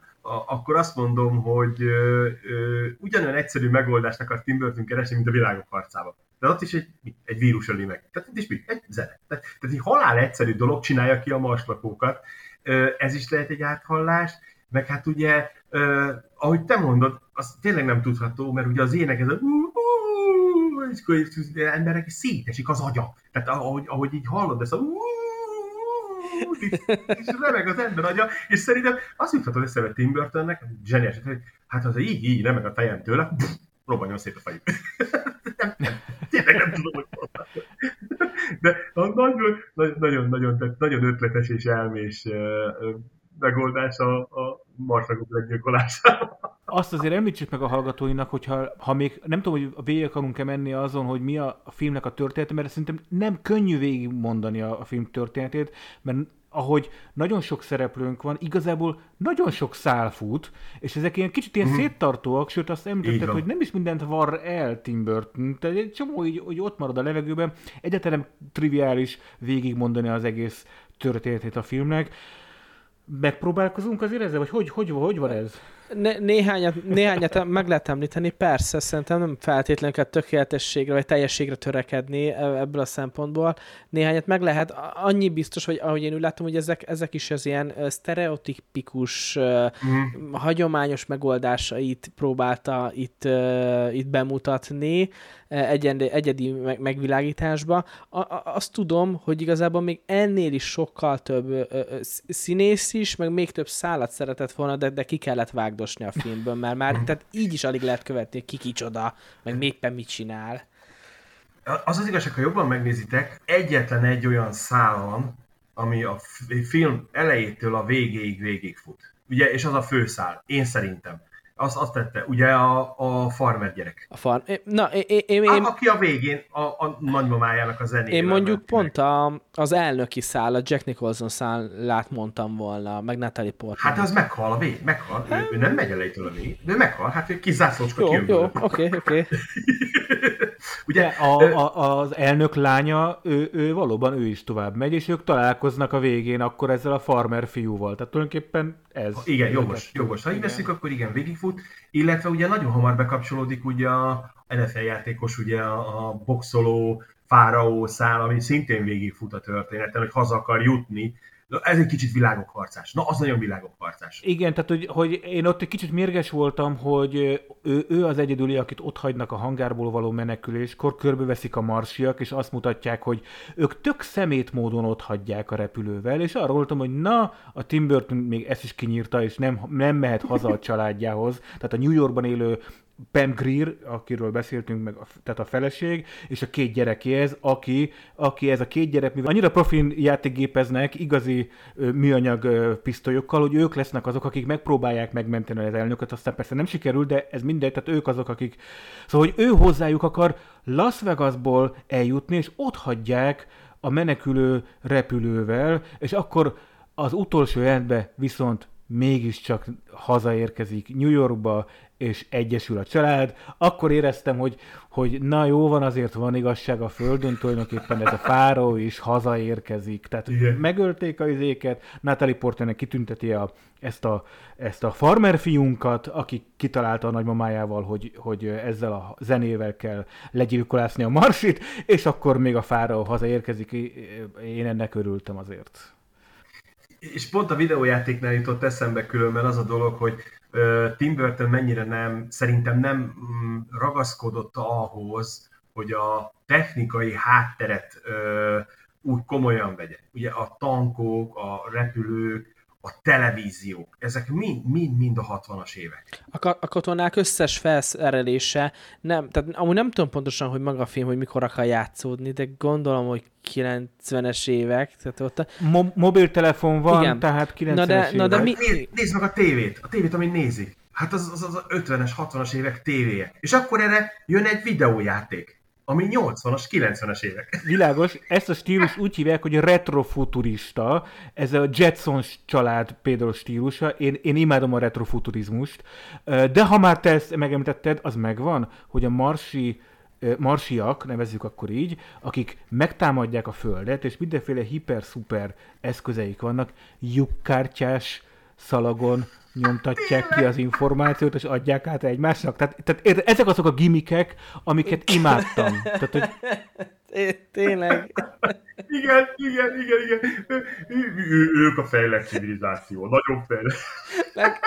akkor azt mondom, hogy ugyanolyan egyszerű megoldást akar Tim Burton keresni, mint a világok harcába. De ott is egy, egy vírus öli meg. Tehát itt is mi? Egy zene. Tehát, tehát egy halál egyszerű dolog csinálja ki a marslakókat. Ez is lehet egy áthallás, meg hát ugye, ahogy te mondod, az tényleg nem tudható, mert ugye az ének ez a és emberek szétesik az agya. Tehát ahogy, ahogy így hallod ezt a és remeg az ember agya, és szerintem azt juthatod eszembe Tim Burtonnek, zseniás, hogy hát az így, így remeg a fejem tőle, robbanjon szét a nem, tényleg nem tudom, hogy. De nagyon, nagyon, nagyon, nagyon, nagyon ötletes és elmés megoldás a, a marslagok meggyilkolására. Azt azért említsük meg a hallgatóinak, hogyha ha még nem tudom, hogy végig akarunk-e menni azon, hogy mi a, a filmnek a története, mert szerintem nem könnyű végigmondani a, a film történetét, mert ahogy nagyon sok szereplőnk van, igazából nagyon sok szál fut, és ezek ilyen kicsit ilyen széttartóak, sőt azt említetted, hogy nem is mindent var el Tim Burton, tehát egy csomó így, hogy ott marad a levegőben, egyáltalán nem triviális végigmondani az egész történetét a filmnek. Megpróbálkozunk azért ezzel, vagy hogy, hogy, hogy van ez? Ne, néhányat, néhányat meg lehet említeni, persze, szerintem nem feltétlenül kell tökéletességre vagy teljességre törekedni e- ebből a szempontból. Néhányat meg lehet, annyi biztos, hogy ahogy én úgy látom, hogy ezek, ezek is az ilyen sztereotipikus, ö, hagyományos megoldásait próbálta itt, itt bemutatni ö, egyedi, egyedi meg- megvilágításba. A, azt tudom, hogy igazából még ennél is sokkal több színész is, meg még több szállat szeretett volna, de, de ki kellett vágdosni a filmből, mert már tehát így is alig lehet követni, ki kicsoda, meg éppen mit csinál. Az az igazság, ha jobban megnézitek, egyetlen egy olyan szál van, ami a film elejétől a végéig végig fut. Ugye, és az a főszál, én szerintem. Azt, azt tette, ugye a, a farmer gyerek. A farm. Na, én, én, én, én, aki a végén a, a nagymamájának a zenével. én mondjuk ment pont a, az elnöki szál, a Jack Nicholson szállát mondtam volna, meg Natalie Portman. Hát az meghal a vég, meghal. Ő, ő nem megy elejétől a végig, de ő meghal. Hát ő kis zászlócska jó, jó, oké, oké. Ugye, A, a, az elnök lánya, ő, ő valóban ő is tovább megy, és ők találkoznak a végén akkor ezzel a farmer fiúval. Tehát tulajdonképpen ez. Igen, jogos, jogos. Ha így Igen. veszük, akkor igen, végigfut. Illetve ugye nagyon hamar bekapcsolódik ugye a NFL játékos, ugye a, a boxoló, fáraó szál, ami szintén végigfut a történeten, hogy haza akar jutni. Na, Ez egy kicsit világok harcás. Na, az nagyon világok harcás. Igen, tehát hogy, hogy én ott egy kicsit mérges voltam, hogy ő, ő az egyedüli, akit ott hagynak a hangárból való meneküléskor, körbeveszik a marsiak, és azt mutatják, hogy ők tök szemét módon ott hagyják a repülővel, és arra voltam, hogy na, a Tim Burton még ezt is kinyírta, és nem, nem mehet haza a családjához. Tehát a New Yorkban élő Pam Greer, akiről beszéltünk, meg tehát a feleség, és a két gyerekéhez, aki, aki ez a két gyerek, mivel annyira profin játékgépeznek igazi ö, műanyag ö, pisztolyokkal, hogy ők lesznek azok, akik megpróbálják megmenteni az elnököt, aztán persze nem sikerül, de ez mindegy, tehát ők azok, akik... Szóval, hogy ő hozzájuk akar Las Vegasból eljutni, és ott hagyják a menekülő repülővel, és akkor az utolsó jelentbe viszont mégiscsak hazaérkezik New Yorkba, és egyesül a család, akkor éreztem, hogy, hogy na jó van, azért van igazság a földön, tulajdonképpen ez a fáró is hazaérkezik. Tehát Igen. megölték a izéket, Natalie Portman kitünteti a, ezt, a, ezt a farmer fiunkat, aki kitalálta a nagymamájával, hogy, hogy ezzel a zenével kell legyilkolászni a marsit, és akkor még a fáró hazaérkezik. Én ennek örültem azért. És pont a videójátéknál jutott eszembe különben az a dolog, hogy Tim Burton mennyire nem, szerintem nem mm, ragaszkodott ahhoz, hogy a technikai hátteret úgy komolyan vegye. Ugye a tankok, a repülők, a televíziók, ezek mind, mind, mind a 60-as évek. A, ka- a katonák összes felszerelése, nem, tehát amúgy nem tudom pontosan, hogy maga a film, hogy mikor akar játszódni, de gondolom, hogy 90-es évek, tehát ott a... Mo- mobiltelefon van, Igen. tehát 90-es Na de- na de évek. mi- Nézd, nézd meg a tévét, a tévét, amit nézi. Hát az az, az 50-es, 60-as évek tévéje. És akkor erre jön egy videójáték, ami 80-as, 90-es évek. Világos, ezt a stílus úgy hívják, hogy retrofuturista, ez a Jetsons család például stílusa, én, én imádom a retrofuturizmust, de ha már te ezt megemlítetted, az megvan, hogy a marsi marsiak, nevezzük akkor így, akik megtámadják a Földet, és mindenféle hiper-szuper eszközeik vannak, lyukkártyás szalagon nyomtatják ki az információt, és adják át egymásnak. Tehát, tehát ezek azok a gimikek, amiket imádtam. Tehát, hogy Té- Tényleg. Igen, igen, igen, igen. Ő, ők a fejlett civilizáció, nagyon fejlett. Meg,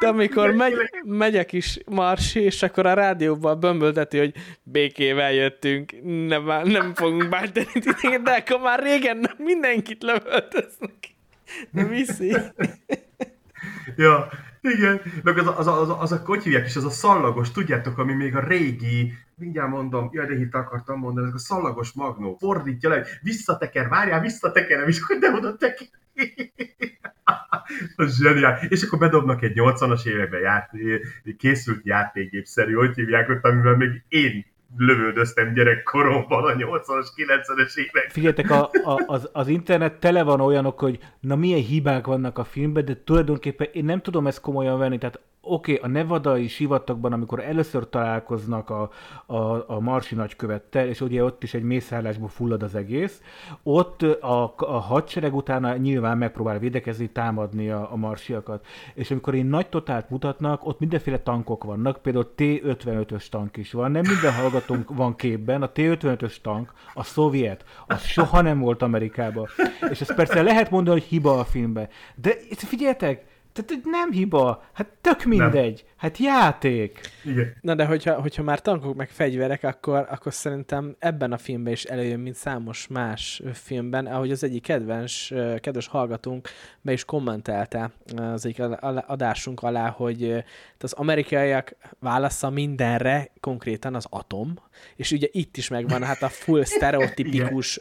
de amikor megy, megy a kis marsi, és akkor a rádióban bömbölteti, hogy békével jöttünk, nem, nem fogunk bántani titeket, de akkor már régen mindenkit lövöltöznek. De viszi. Ja, igen. Meg az, a- az, az, az, a, hogy hívják is, az a szallagos, tudjátok, ami még a régi, mindjárt mondom, jaj, de hit akartam mondani, ez a szallagos magnó, fordítja le, visszateker, várjál, visszatekerem, és akkor nem oda teker. Az zseniál. És akkor bedobnak egy 80-as években ját, készült játékgépszerű, hogy hívják ott, amivel még én lövöldöztem gyerekkoromban a 80-as, 90-es évek. Figyeljetek, a, a, az, az internet tele van olyanok, hogy na milyen hibák vannak a filmben, de tulajdonképpen én nem tudom ezt komolyan venni, tehát oké, okay, a nevadai sivatagban, amikor először találkoznak a, a, a marsi nagykövettel, és ugye ott is egy mészállásból fullad az egész, ott a, a hadsereg utána nyilván megpróbál védekezni, támadni a, a marsiakat. És amikor én nagy totált mutatnak, ott mindenféle tankok vannak, például T-55-ös tank is van, nem minden hallgatónk van képben, a T-55-ös tank, a szovjet, az soha nem volt Amerikában. És ezt persze lehet mondani, hogy hiba a filmben. De figyeljetek, tehát hogy nem hiba, hát tök mindegy, hát játék. Igen. Na de hogyha, hogyha már tankok meg fegyverek, akkor, akkor szerintem ebben a filmben is előjön, mint számos más filmben, ahogy az egyik kedves, ö, kedves hallgatónk be is kommentelte az egyik adásunk alá, hogy az amerikaiak válasza mindenre konkrétan az atom, és ugye itt is megvan hát a full sztereotipikus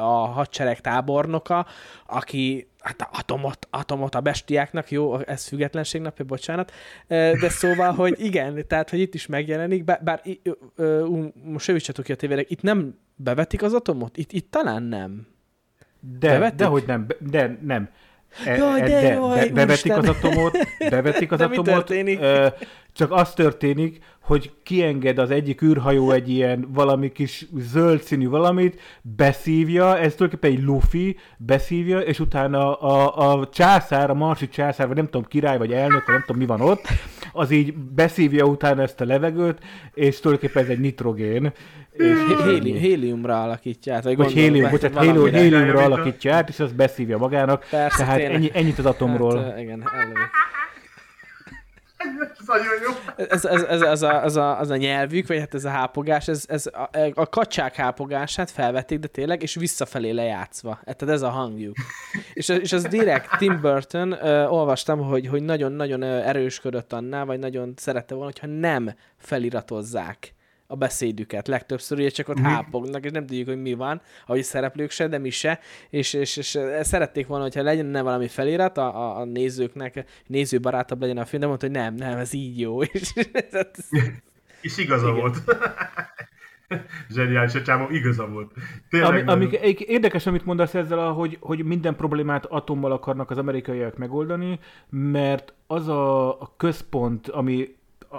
a hadsereg tábornoka, aki hát atomot, atomot a bestiáknak, jó, ez függetlenség napja, bocsánat, de szóval, hogy igen, tehát, hogy itt is megjelenik, bár, bár most javítsatok ki a tévére, itt nem bevetik az atomot? Itt, itt talán nem. De, Bevetik? de hogy nem, de nem. E, Jaj, de jaj, bevetik úristen. az atomot, bevetik az De atomot, történik? ö, csak az történik, hogy kienged az egyik űrhajó egy ilyen valami kis zöld színű valamit, beszívja, ez tulajdonképpen egy lufi, beszívja, és utána a, a császár, a marsi császár, vagy nem tudom, király, vagy elnök, vagy nem tudom, mi van ott, az így beszívja utána ezt a levegőt, és tulajdonképpen ez egy nitrogén. És Héli, héliumra alakítja át, vagy, vagy hélium, bocsánat, hélium, valamire. héliumra alakítja át, és azt beszívja magának. Persze, Tehát tényleg. ennyi, ennyit az atomról. Hát, igen, előbb. Ez ez, ez, ez, ez, a, ez, a, az a nyelvük, vagy hát ez a hápogás, ez, ez a, a kacsák hápogását felvették, de tényleg, és visszafelé lejátszva. Tehát ez a hangjuk. És, és az direkt Tim Burton, ö, olvastam, hogy, hogy nagyon-nagyon erősködött annál, vagy nagyon szerette volna, hogyha nem feliratozzák a beszédüket. Legtöbbször ugye csak ott hápognak, és nem tudjuk, hogy mi van, ahogy szereplők se, de mi se, és, és, és szerették volna, hogyha legyen valami felirat a, a, a nézőknek, nézőbarátabb legyen a film, de mondta, hogy nem, nem, ez így jó. És, És igaza Igen. volt. Zseniális a csávó, igaza volt. Tényleg Ami, érdekes, amit mondasz ezzel, hogy, hogy minden problémát atommal akarnak az amerikaiak megoldani, mert az a, a központ, ami a, a,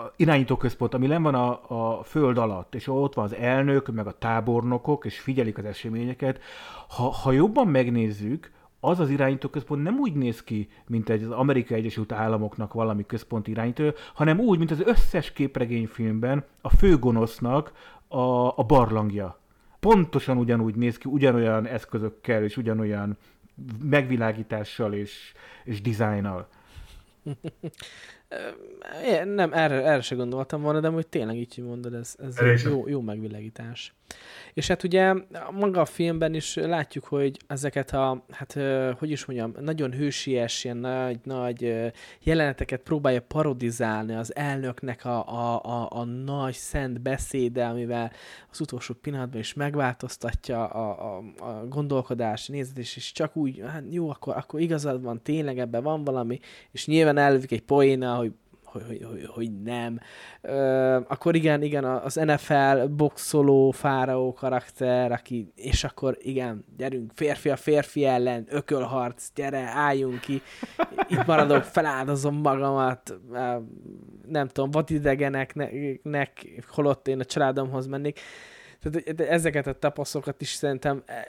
a irányító központ, ami len van a, a föld alatt, és ott van az elnök, meg a tábornokok, és figyelik az eseményeket. Ha, ha jobban megnézzük, az az irányító központ nem úgy néz ki, mint egy az Amerikai Egyesült Államoknak valami központi irányító, hanem úgy, mint az összes képregényfilmben a főgonosznak a, a barlangja. Pontosan ugyanúgy néz ki, ugyanolyan eszközökkel, és ugyanolyan megvilágítással és, és dizájnnal. Nem, erre, erre se gondoltam volna, de hogy tényleg így mondod, ez, ez jó, jó megvilágítás. És hát ugye maga a filmben is látjuk, hogy ezeket a, hát hogy is mondjam, nagyon hősies, ilyen nagy, nagy ö, jeleneteket próbálja parodizálni az elnöknek a, a, a, a nagy szent beszéde, amivel az utolsó pillanatban is megváltoztatja a, a, a gondolkodás, nézetés, és csak úgy, hát jó, akkor, akkor igazad van, tényleg ebben van valami, és nyilván elvik egy poéna, hogy hogy, hogy, hogy, nem. Ö, akkor igen, igen, az NFL boxoló fáraó karakter, aki, és akkor igen, gyerünk, férfi a férfi ellen, ökölharc, gyere, álljunk ki, itt maradok, feláldozom magamat, Ö, nem tudom, vadidegeneknek, holott én a családomhoz mennék. Tehát ezeket a tapasztalokat is szerintem e, e,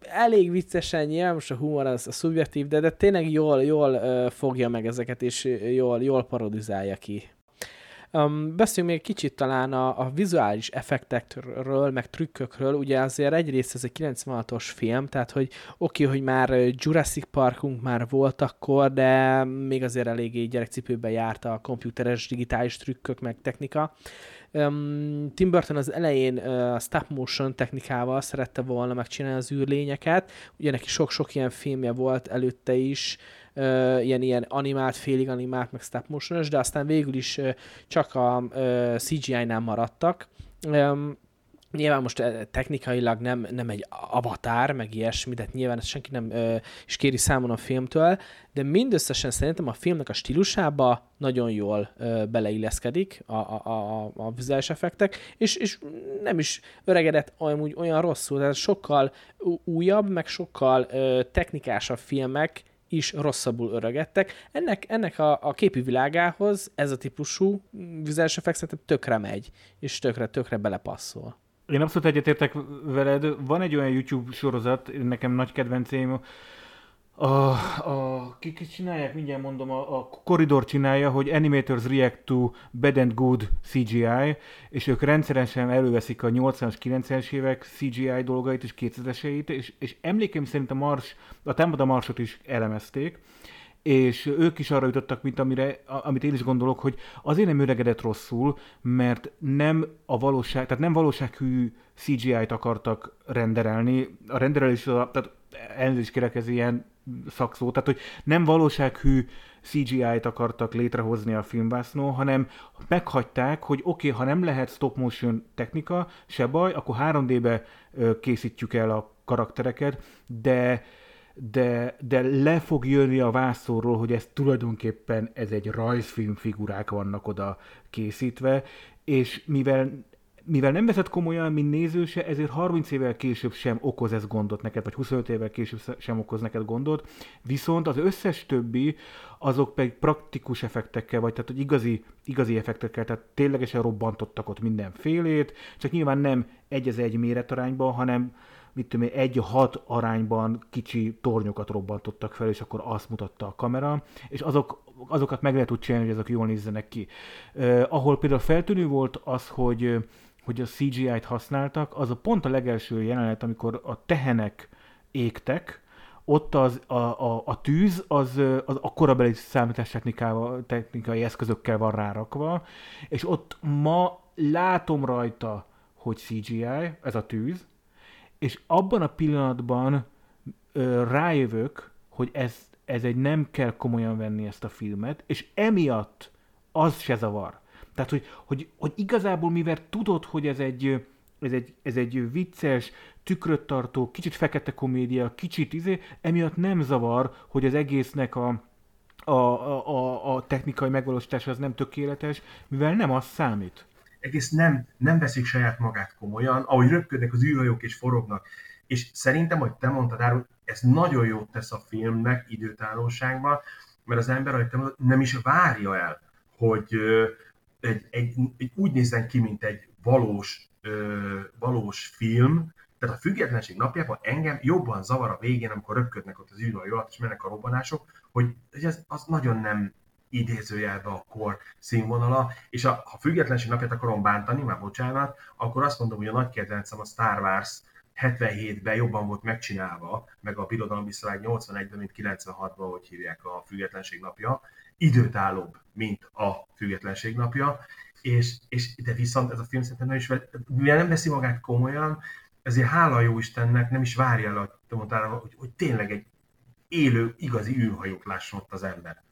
elég viccesen nyilván, most a humor az a szubjektív, de, de tényleg jól, jól fogja meg ezeket, és jól, jól parodizálja ki. Um, beszéljünk még kicsit talán a, a vizuális effektekről, meg trükkökről. Ugye azért egyrészt ez egy 96-os film, tehát hogy oké, okay, hogy már Jurassic Parkunk már volt akkor, de még azért eléggé gyerekcipőben járt a komputeres digitális trükkök, meg technika. Um, Tim Burton az elején uh, stop motion technikával szerette volna megcsinálni az űrlényeket, ugye neki sok-sok ilyen filmje volt előtte is, uh, ilyen, ilyen animált, félig animált, meg stop motion de aztán végül is uh, csak a uh, CGI-nál maradtak. Um, Nyilván most technikailag nem, nem egy avatár, meg ilyesmi, de nyilván ezt senki nem ö, is kéri számon a filmtől, de mindösszesen szerintem a filmnek a stílusába nagyon jól ö, beleilleszkedik a, a, a, a vizuális effektek, és, és nem is öregedett olyan, olyan rosszul, tehát sokkal újabb, meg sokkal ö, technikásabb filmek is rosszabbul öregedtek. Ennek, ennek a, a képi világához ez a típusú vizuális effekt szerintem tökre megy, és tökre, tökre belepasszol. Én abszolút egyetértek veled. Van egy olyan YouTube sorozat, nekem nagy kedvencém, a, a, kik csinálják, mindjárt mondom, a, a Corridor csinálja, hogy Animators React to Bad and Good CGI, és ők rendszeresen előveszik a 80-as, 90-es évek CGI dolgait és 2000-eseit, és, és emlékeim szerint a Mars, a Támad a Marsot is elemezték, és ők is arra jutottak, mint amire, amit én is gondolok, hogy azért nem öregedett rosszul, mert nem a valóság, tehát nem valósághű CGI-t akartak renderelni. A renderelés, tehát elnézést kérek, ez ilyen szakszó, tehát hogy nem valósághű CGI-t akartak létrehozni a filmvásznon, hanem meghagyták, hogy oké, okay, ha nem lehet stop motion technika, se baj, akkor 3D-be készítjük el a karaktereket, de de, de le fog jönni a vászorról, hogy ez tulajdonképpen ez egy rajzfilm figurák vannak oda készítve, és mivel mivel nem veszed komolyan, mint néző se, ezért 30 évvel később sem okoz ez gondot neked, vagy 25 évvel később sem okoz neked gondot, viszont az összes többi, azok pedig praktikus effektekkel, vagy tehát hogy igazi, igazi effektekkel, tehát ténylegesen robbantottak ott mindenfélét, csak nyilván nem egy az egy méretarányban, hanem mit tudom én, egy-hat arányban kicsi tornyokat robbantottak fel, és akkor azt mutatta a kamera, és azok, azokat meg lehet úgy csinálni, hogy azok jól nézzenek ki. Uh, ahol például feltűnő volt az, hogy hogy a CGI-t használtak, az a pont a legelső jelenet, amikor a tehenek égtek, ott az, a, a, a tűz az, az a korabeli számítástechnikával, technikai eszközökkel van rárakva, és ott ma látom rajta, hogy CGI, ez a tűz, és abban a pillanatban ö, rájövök, hogy ez, ez egy nem kell komolyan venni ezt a filmet, és emiatt az se zavar. Tehát, hogy, hogy, hogy igazából mivel tudod, hogy ez egy, ez egy, ez egy vicces, tükröt tartó, kicsit fekete komédia, kicsit izé, emiatt nem zavar, hogy az egésznek a, a, a, a technikai megvalósítása az nem tökéletes, mivel nem az számít egész nem, nem veszik saját magát komolyan, ahogy röpködnek az űrhajók és forognak. És szerintem, hogy te mondtad, Áru, ez nagyon jót tesz a filmnek időtállóságban, mert az ember, ahogy te mondtad, nem is várja el, hogy egy, egy, egy úgy nézzen ki, mint egy valós, valós film, tehát a függetlenség napjában engem jobban zavar a végén, amikor röpködnek ott az űrhajó alatt, és mennek a robbanások, hogy ez az nagyon nem idézőjelbe a kor színvonala, és a, ha függetlenség napját akarom bántani, már bocsánat, akkor azt mondom, hogy a nagy kedvencem a Star Wars 77-ben jobban volt megcsinálva, meg a Birodalom Visszavág 81-ben, mint 96-ban, hogy hívják a Függetlenség napja, időtállóbb, mint a Függetlenség napja, és, és de viszont ez a film szerintem nem is, mivel nem veszi magát komolyan, ezért hála jó Istennek nem is várja el, hogy, hogy tényleg egy élő, igazi űrhajót lásson ott az ember.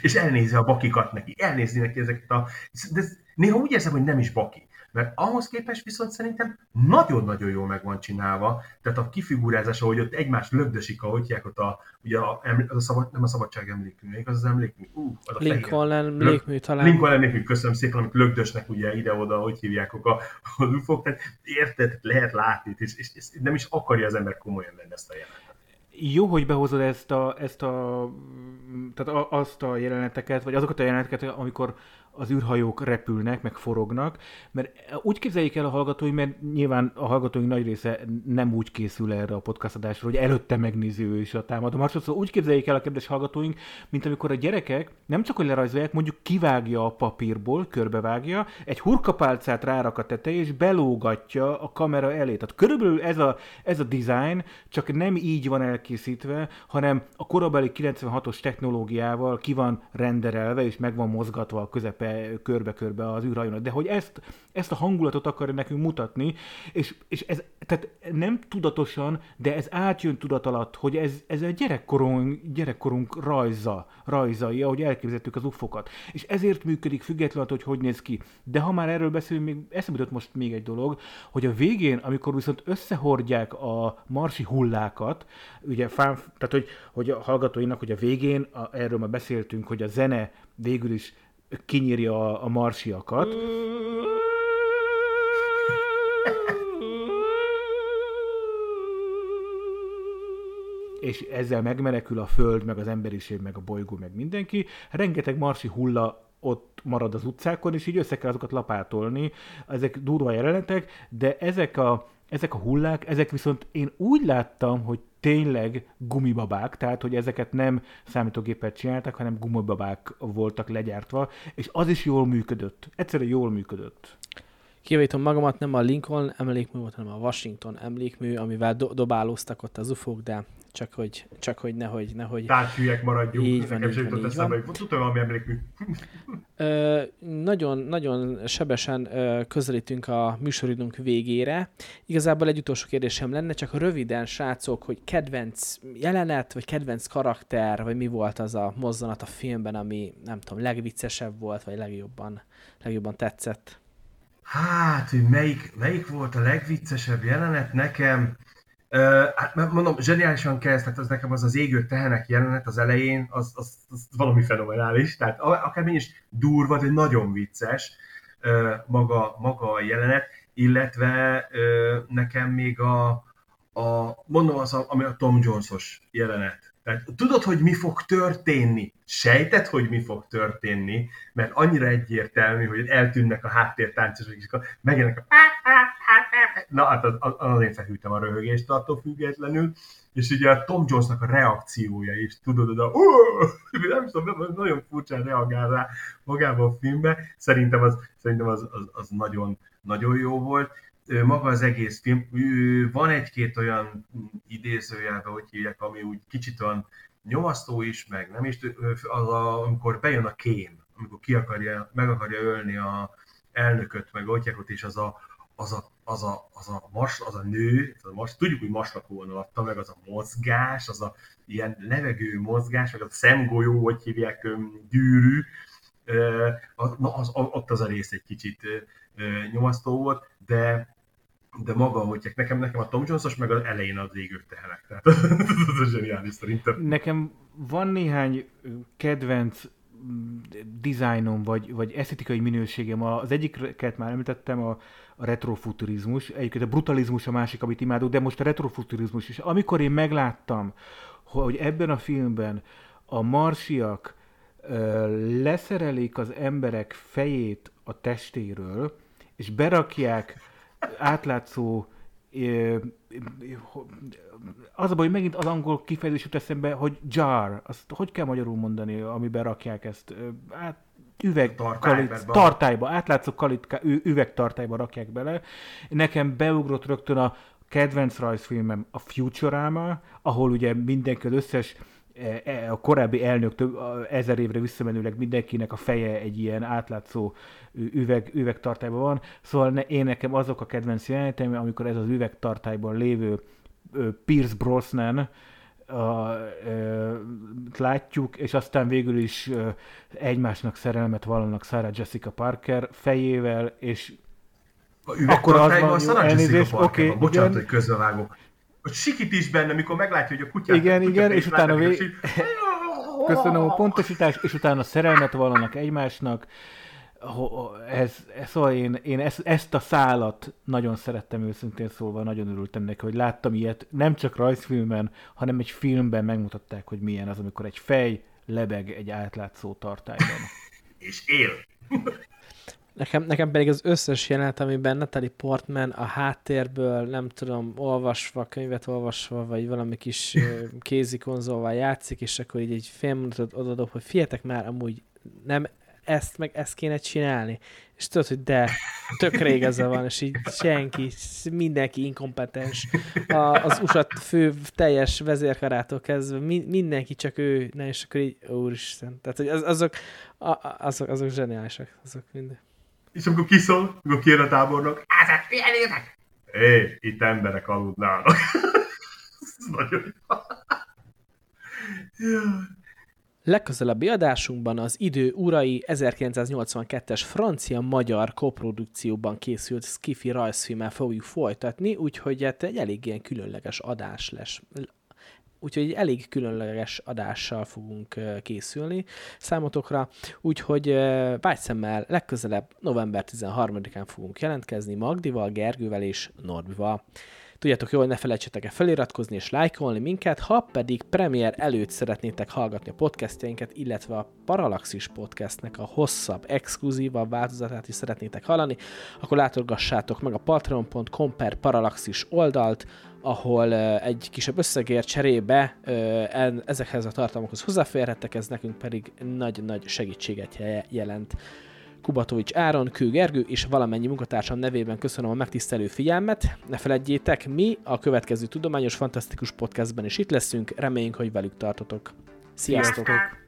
És elnézi a bakikat neki, elnézi neki ezeket a... De néha úgy érzem, hogy nem is baki. Mert ahhoz képest viszont szerintem nagyon-nagyon jól meg van csinálva, tehát a kifigurázás, ahogy ott egymást lögdösik, ahogy hívják ott a, ugye a, az a szabad, nem a szabadság emlékmű, az az emlékmű, uh, az a Lincoln emlékmű talán. Lincoln emlékmű, köszönöm szépen, amit lögdösnek ugye ide-oda, hogy hívják a, a ufok, tehát érted, lehet látni, és, és, és, nem is akarja az ember komolyan venni ezt a jelenetet. Jó, hogy behozod ezt a, ezt a, tehát a, azt a jeleneteket, vagy azokat a jeleneteket, amikor az űrhajók repülnek, meg forognak, mert úgy képzeljék el a hallgatói, mert nyilván a hallgatóink nagy része nem úgy készül erre a podcast adásra, hogy előtte megnézi ő is a támadó marsot, szóval úgy képzeljék el a kedves hallgatóink, mint amikor a gyerekek nem csak hogy lerajzolják, mondjuk kivágja a papírból, körbevágja, egy hurkapálcát rárak a tetejé, és belógatja a kamera elé. Tehát körülbelül ez a, ez a design, csak nem így van elkészítve, hanem a korabeli 96-os technológiával ki van renderelve, és meg van mozgatva a közepe körbe-körbe az űrhajónak. De hogy ezt, ezt a hangulatot akarja nekünk mutatni, és, és ez tehát nem tudatosan, de ez átjön tudat alatt, hogy ez, ez a gyerekkorunk, gyerekkorunk rajza, rajzai, ahogy elképzeltük az ufokat. És ezért működik függetlenül, hogy hogy néz ki. De ha már erről beszélünk, még eszembe jutott most még egy dolog, hogy a végén, amikor viszont összehordják a marsi hullákat, ugye fán, tehát hogy, hogy a hallgatóinak, hogy a végén, a, erről már beszéltünk, hogy a zene végül is kinyírja a, a marsiakat. és ezzel megmenekül a Föld, meg az emberiség, meg a bolygó, meg mindenki. Rengeteg marsi hulla ott marad az utcákon, és így össze kell azokat lapátolni. Ezek durva jelenetek, de ezek a, ezek a hullák, ezek viszont én úgy láttam, hogy tényleg gumibabák, tehát hogy ezeket nem számítógépet csináltak, hanem gumibabák voltak legyártva, és az is jól működött. Egyszerűen jól működött. Kijavítom magamat, nem a Lincoln emlékmű volt, hanem a Washington emlékmű, amivel do- dobálóztak ott az ufók, de csak hogy, csak hogy nehogy, nehogy... Tehát hülyek maradjunk. Így van, Nekem így van, így eszembe, van. hogy tudtam valami emlékmű. Ö, nagyon, nagyon sebesen ö, közelítünk a műsoridőnk végére. Igazából egy utolsó kérdésem lenne, csak röviden, srácok, hogy kedvenc jelenet, vagy kedvenc karakter, vagy mi volt az a mozzanat a filmben, ami nem tudom, legviccesebb volt, vagy legjobban, legjobban tetszett. Hát, hogy melyik, melyik volt a legviccesebb jelenet nekem? Hát mondom, zseniálisan kezd, tehát az nekem az az égő tehenek jelenet az elején, az, az, az valami fenomenális, tehát a- akármi is durva, de nagyon vicces maga, maga a jelenet, illetve nekem még a, a mondom az, ami a Tom Jones-os jelenet. Tehát tudod, hogy mi fog történni, sejted, hogy mi fog történni, mert annyira egyértelmű, hogy eltűnnek a háttértáncosok, és akkor megjelennek a Na, hát az, az, az én felhűltem a röhögést attól függetlenül, és ugye a Tom Jonesnak a reakciója is, tudod, oda, nem tudom, nagyon furcsán reagál rá magában a filmbe, szerintem az, szerintem az, az, az nagyon, nagyon jó volt. Maga az egész film, van egy-két olyan idézőjelben, hogy hívják, ami úgy kicsit olyan nyomasztó is, meg nem is, az a, amikor bejön a kém, amikor ki akarja, meg akarja ölni a elnököt, meg Otyákot, és az a, az a, az a, az a, mas, az a nő, az a mas, tudjuk, hogy maslakóan alatta, meg az a mozgás, az a ilyen levegő mozgás, meg az a szemgolyó, hogy hívják, gyűrű, na, az, ott az a rész egy kicsit nyomasztó volt, de de maga, hogy nekem, nekem a Tom Jones-os, meg az elején az égők tehenek. Tehát ez zseniális szerintem. Nekem van néhány kedvenc mm, dizájnom, vagy, vagy esztetikai minőségem. Az egyiket már említettem, a, a retrofuturizmus. Egyébként a brutalizmus a másik, amit imádok, de most a retrofuturizmus is. Amikor én megláttam, hogy ebben a filmben a marsiak ö, leszerelik az emberek fejét a testéről, és berakják átlátszó az a baj, hogy megint az angol kifejezés jut eszembe, hogy jar, azt hogy kell magyarul mondani, amiben rakják ezt? Hát üveg, kalit, tartályba, átlátszó kalitka, üvegtartályba rakják bele. Nekem beugrott rögtön a kedvenc rajzfilmem a Futurama, ahol ugye mindenki az összes a korábbi elnök több ezer évre visszamenőleg mindenkinek a feje egy ilyen átlátszó üveg, üvegtartályban van. Szóval ne, én nekem azok a kedvenc jeleneteim, amikor ez az üvegtartályban lévő Pierce Brosnan a, ö, látjuk, és aztán végül is ö, egymásnak szerelmet vallanak Sarah Jessica Parker fejével, és A Akkor az üvegtartályban Sarah Jessica Parker oké, van. Bocsánat, igen. hogy közbevágok. Hogy sikít is benne, mikor meglátja, hogy a kutyát... Igen, a kutya igen, és utána vég- így- Köszönöm a pontosítást, és utána szerelmet vallanak egymásnak. ez, ez, szóval én, én ezt, ezt a szálat nagyon szerettem őszintén szólva, nagyon örültem neki, hogy láttam ilyet, nem csak rajzfilmen, hanem egy filmben megmutatták, hogy milyen az, amikor egy fej lebeg egy átlátszó tartályban. És él. Nekem, nekem pedig az összes jelenet, amiben Natalie Portman a háttérből, nem tudom, olvasva, könyvet olvasva, vagy valami kis kézi konzolval játszik, és akkor így egy fél mondatot odadob, hogy fiatek már, amúgy nem ezt, meg ezt kéne csinálni. És tudod, hogy de, tök rég ez van, és így senki, mindenki inkompetens. A, az USA fő teljes vezérkarától kezdve mindenki csak ő, ne, és akkor így, úristen. Tehát, hogy az, azok, azok, azok zseniálisak, azok minden. És amikor kiszól, amikor kijön a tábornok, ezek figyeljetek! Hé, itt emberek aludnának. Ez nagyon Legközelebbi adásunkban az Idő Urai 1982-es francia-magyar koprodukcióban készült skifi rajzfilmmel fogjuk folytatni, úgyhogy hát egy elég ilyen különleges adás lesz. Úgyhogy egy elég különleges adással fogunk készülni számotokra, úgyhogy vágyszemmel legközelebb november 13-án fogunk jelentkezni Magdival, Gergővel és Norbival. Tudjátok jól, ne felejtsetek el feliratkozni és lájkolni minket, ha pedig premier előtt szeretnétek hallgatni a podcastjainkat, illetve a Parallaxis podcastnek a hosszabb, exkluzívabb változatát is szeretnétek hallani, akkor látogassátok meg a patreon.com per Parallaxis oldalt, ahol egy kisebb összegért cserébe ezekhez a tartalmakhoz hozzáférhettek, ez nekünk pedig nagy-nagy segítséget jelent. Kubatovics Áron, Kő Gergő és valamennyi munkatársam nevében köszönöm a megtisztelő figyelmet. Ne feledjétek, mi a következő Tudományos Fantasztikus Podcastben is itt leszünk, reméljünk, hogy velük tartotok. Sziasztok! Sziasztok.